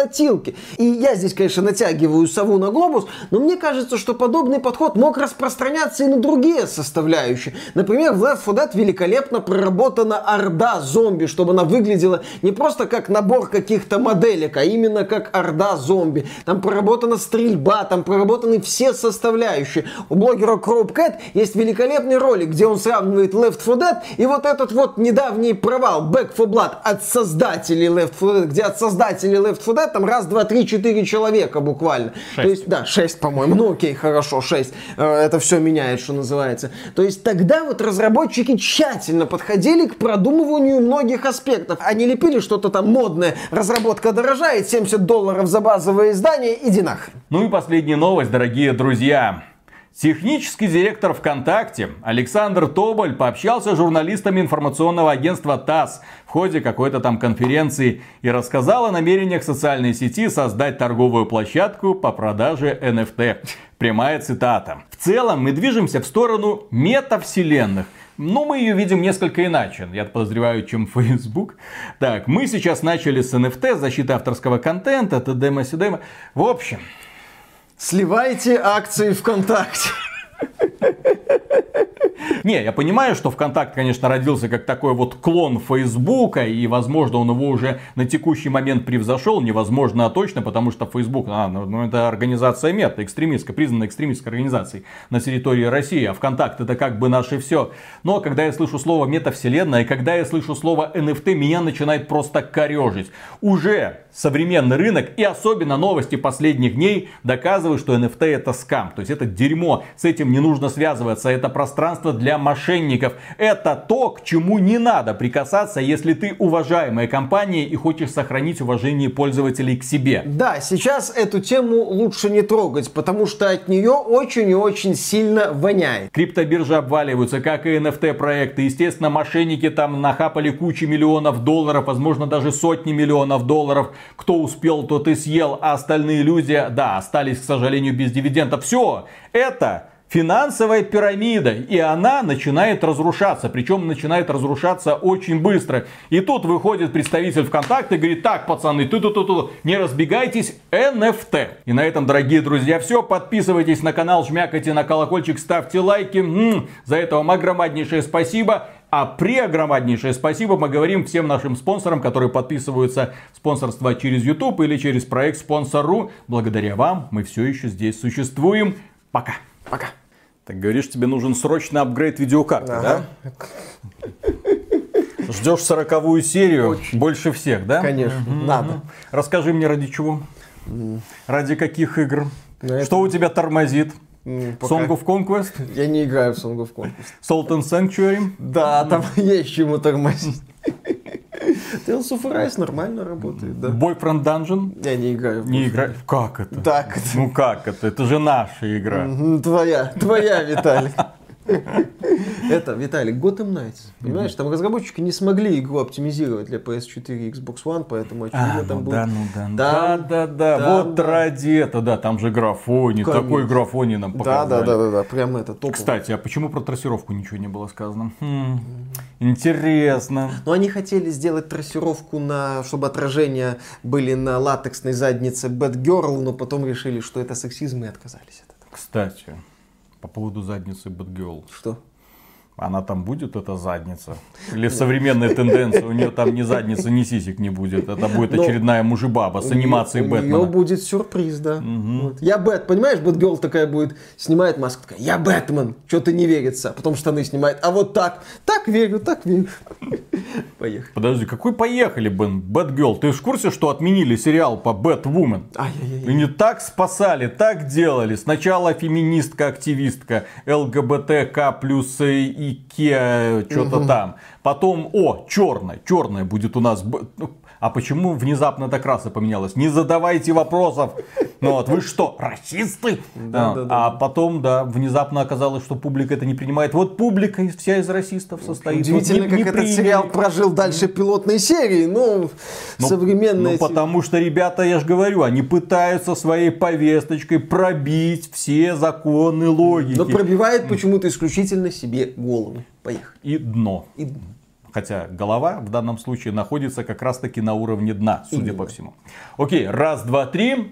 зомби-молотилке. И я здесь, конечно, натягиваю сову на глобус, но мне кажется, что подобный подход мог распространяться и на другие составляющие. Например, в Left 4 Dead великолепно проработана орда зомби, чтобы она выглядела не просто как набор каких каких-то моделек, а именно как орда зомби. Там проработана стрельба, там проработаны все составляющие. У блогера Кроуп Кэт есть великолепный ролик, где он сравнивает Left 4 Dead и вот этот вот недавний провал Back 4 Blood от создателей Left 4 Dead, где от создателей Left 4 Dead там раз, два, три, четыре человека буквально. Шесть. То есть, да, шесть, по-моему. Ну окей, хорошо, шесть. Э, это все меняет, что называется. То есть тогда вот разработчики тщательно подходили к продумыванию многих аспектов. Они лепили что-то там модное, разработка дорожает, 70 долларов за базовое издание, иди нахрен. Ну и последняя новость, дорогие друзья. Технический директор ВКонтакте Александр Тоболь пообщался с журналистами информационного агентства ТАСС в ходе какой-то там конференции и рассказал о намерениях социальной сети создать торговую площадку по продаже NFT. Прямая цитата. В целом мы движемся в сторону метавселенных. Но мы ее видим несколько иначе, я подозреваю, чем Facebook. Так, мы сейчас начали с NFT, защиты авторского контента, т.д. седема. В общем... Сливайте акции ВКонтакте. <laughs> Не, я понимаю, что ВКонтакт, конечно, родился как такой вот клон Фейсбука, и, возможно, он его уже на текущий момент превзошел, невозможно, а точно, потому что Фейсбук, а, ну, ну это организация мета, экстремистская, признанная экстремистской организацией на территории России, а ВКонтакт это как бы наше все. Но когда я слышу слово метавселенная, и когда я слышу слово NFT, меня начинает просто корежить. Уже современный рынок и особенно новости последних дней доказывают, что NFT это скам, то есть это дерьмо, с этим не нужно связываться. Это пространство для мошенников. Это то, к чему не надо прикасаться, если ты уважаемая компания и хочешь сохранить уважение пользователей к себе. Да, сейчас эту тему лучше не трогать, потому что от нее очень и очень сильно воняет. Криптобиржи обваливаются, как и NFT проекты. Естественно, мошенники там нахапали кучу миллионов долларов, возможно, даже сотни миллионов долларов. Кто успел, тот и съел, а остальные люди, да, остались, к сожалению, без дивидендов. Все, это финансовая пирамида, и она начинает разрушаться, причем начинает разрушаться очень быстро. И тут выходит представитель ВКонтакте и говорит, так, пацаны, ты тут тут не разбегайтесь, NFT. И на этом, дорогие друзья, все. Подписывайтесь на канал, жмякайте на колокольчик, ставьте лайки. М-м, за это вам огромнейшее спасибо. А преогромаднейшее спасибо мы говорим всем нашим спонсорам, которые подписываются спонсорство через YouTube или через проект Спонсору. Благодаря вам мы все еще здесь существуем. Пока. Пока. Так говоришь, тебе нужен срочный апгрейд видеокарты, ага. да? Ждешь сороковую серию Очень. больше всех, да? Конечно, mm-hmm. надо. Расскажи мне, ради чего? Mm. Ради каких игр? На Что это... у тебя тормозит? Mm, пока... Song of Conquest? Я не играю в Song of Conquest. Salt and Sanctuary? Да, там <laughs> есть чему тормозить. <laughs> Tales of Arise нормально работает, да. Boyfriend Dungeon? Я не играю. Не играю? Как это? Так. Ну как это? Это же наша игра. Твоя, твоя, Виталий. <laughs> Это, Виталик, Gotham Knights. Понимаешь, там разработчики не смогли игру оптимизировать для PS4 и Xbox One, поэтому очевидно а, там ну будет... Да, ну да, да, да, да, да, вот ради этого, да, там же графони, такой графони нам показали. Да, да, да, да, да, прям это топово. Кстати, а почему про трассировку ничего не было сказано? Хм, интересно. Ну, они хотели сделать трассировку, на, чтобы отражения были на латексной заднице Batgirl, но потом решили, что это сексизм и отказались от этого. Кстати, по поводу задницы Batgirl. Что? Она там будет, эта задница? Или в современной тенденции у нее там ни задницы, ни сисек не будет? Это будет ну, очередная мужибаба с анимацией Бэтмена. У нее будет сюрприз, да. Угу. Вот. Я Бэт, понимаешь, Бэтгерл такая будет, снимает маску, такая, я Бэтмен, что-то не верится, а потом штаны снимает, а вот так, так верю, так верю. <laughs> Поехали. Подожди, какой поехали, Бен? Бэтгерл, ты в курсе, что отменили сериал по Batwoman? И не так спасали, так делали. Сначала феминистка-активистка, ЛГБТК плюс и Икеа, что-то угу. там. Потом, о, черная, черная будет у нас. А почему внезапно так раса поменялась? Не задавайте вопросов. Ну вот, вы что, расисты? Да, а, да, да. а потом, да, внезапно оказалось, что публика это не принимает. Вот публика вся из расистов состоит. Удивительно, вот не, как не этот сериал прожил дальше пилотной серии. Ну, ну современные... Ну, потому что, ребята, я же говорю, они пытаются своей повесточкой пробить все законы логики. Но пробивает почему-то исключительно себе голову. Поехали. И дно. И дно. Хотя голова в данном случае находится как раз таки на уровне дна, судя Именно. по всему. Окей, раз, два, три.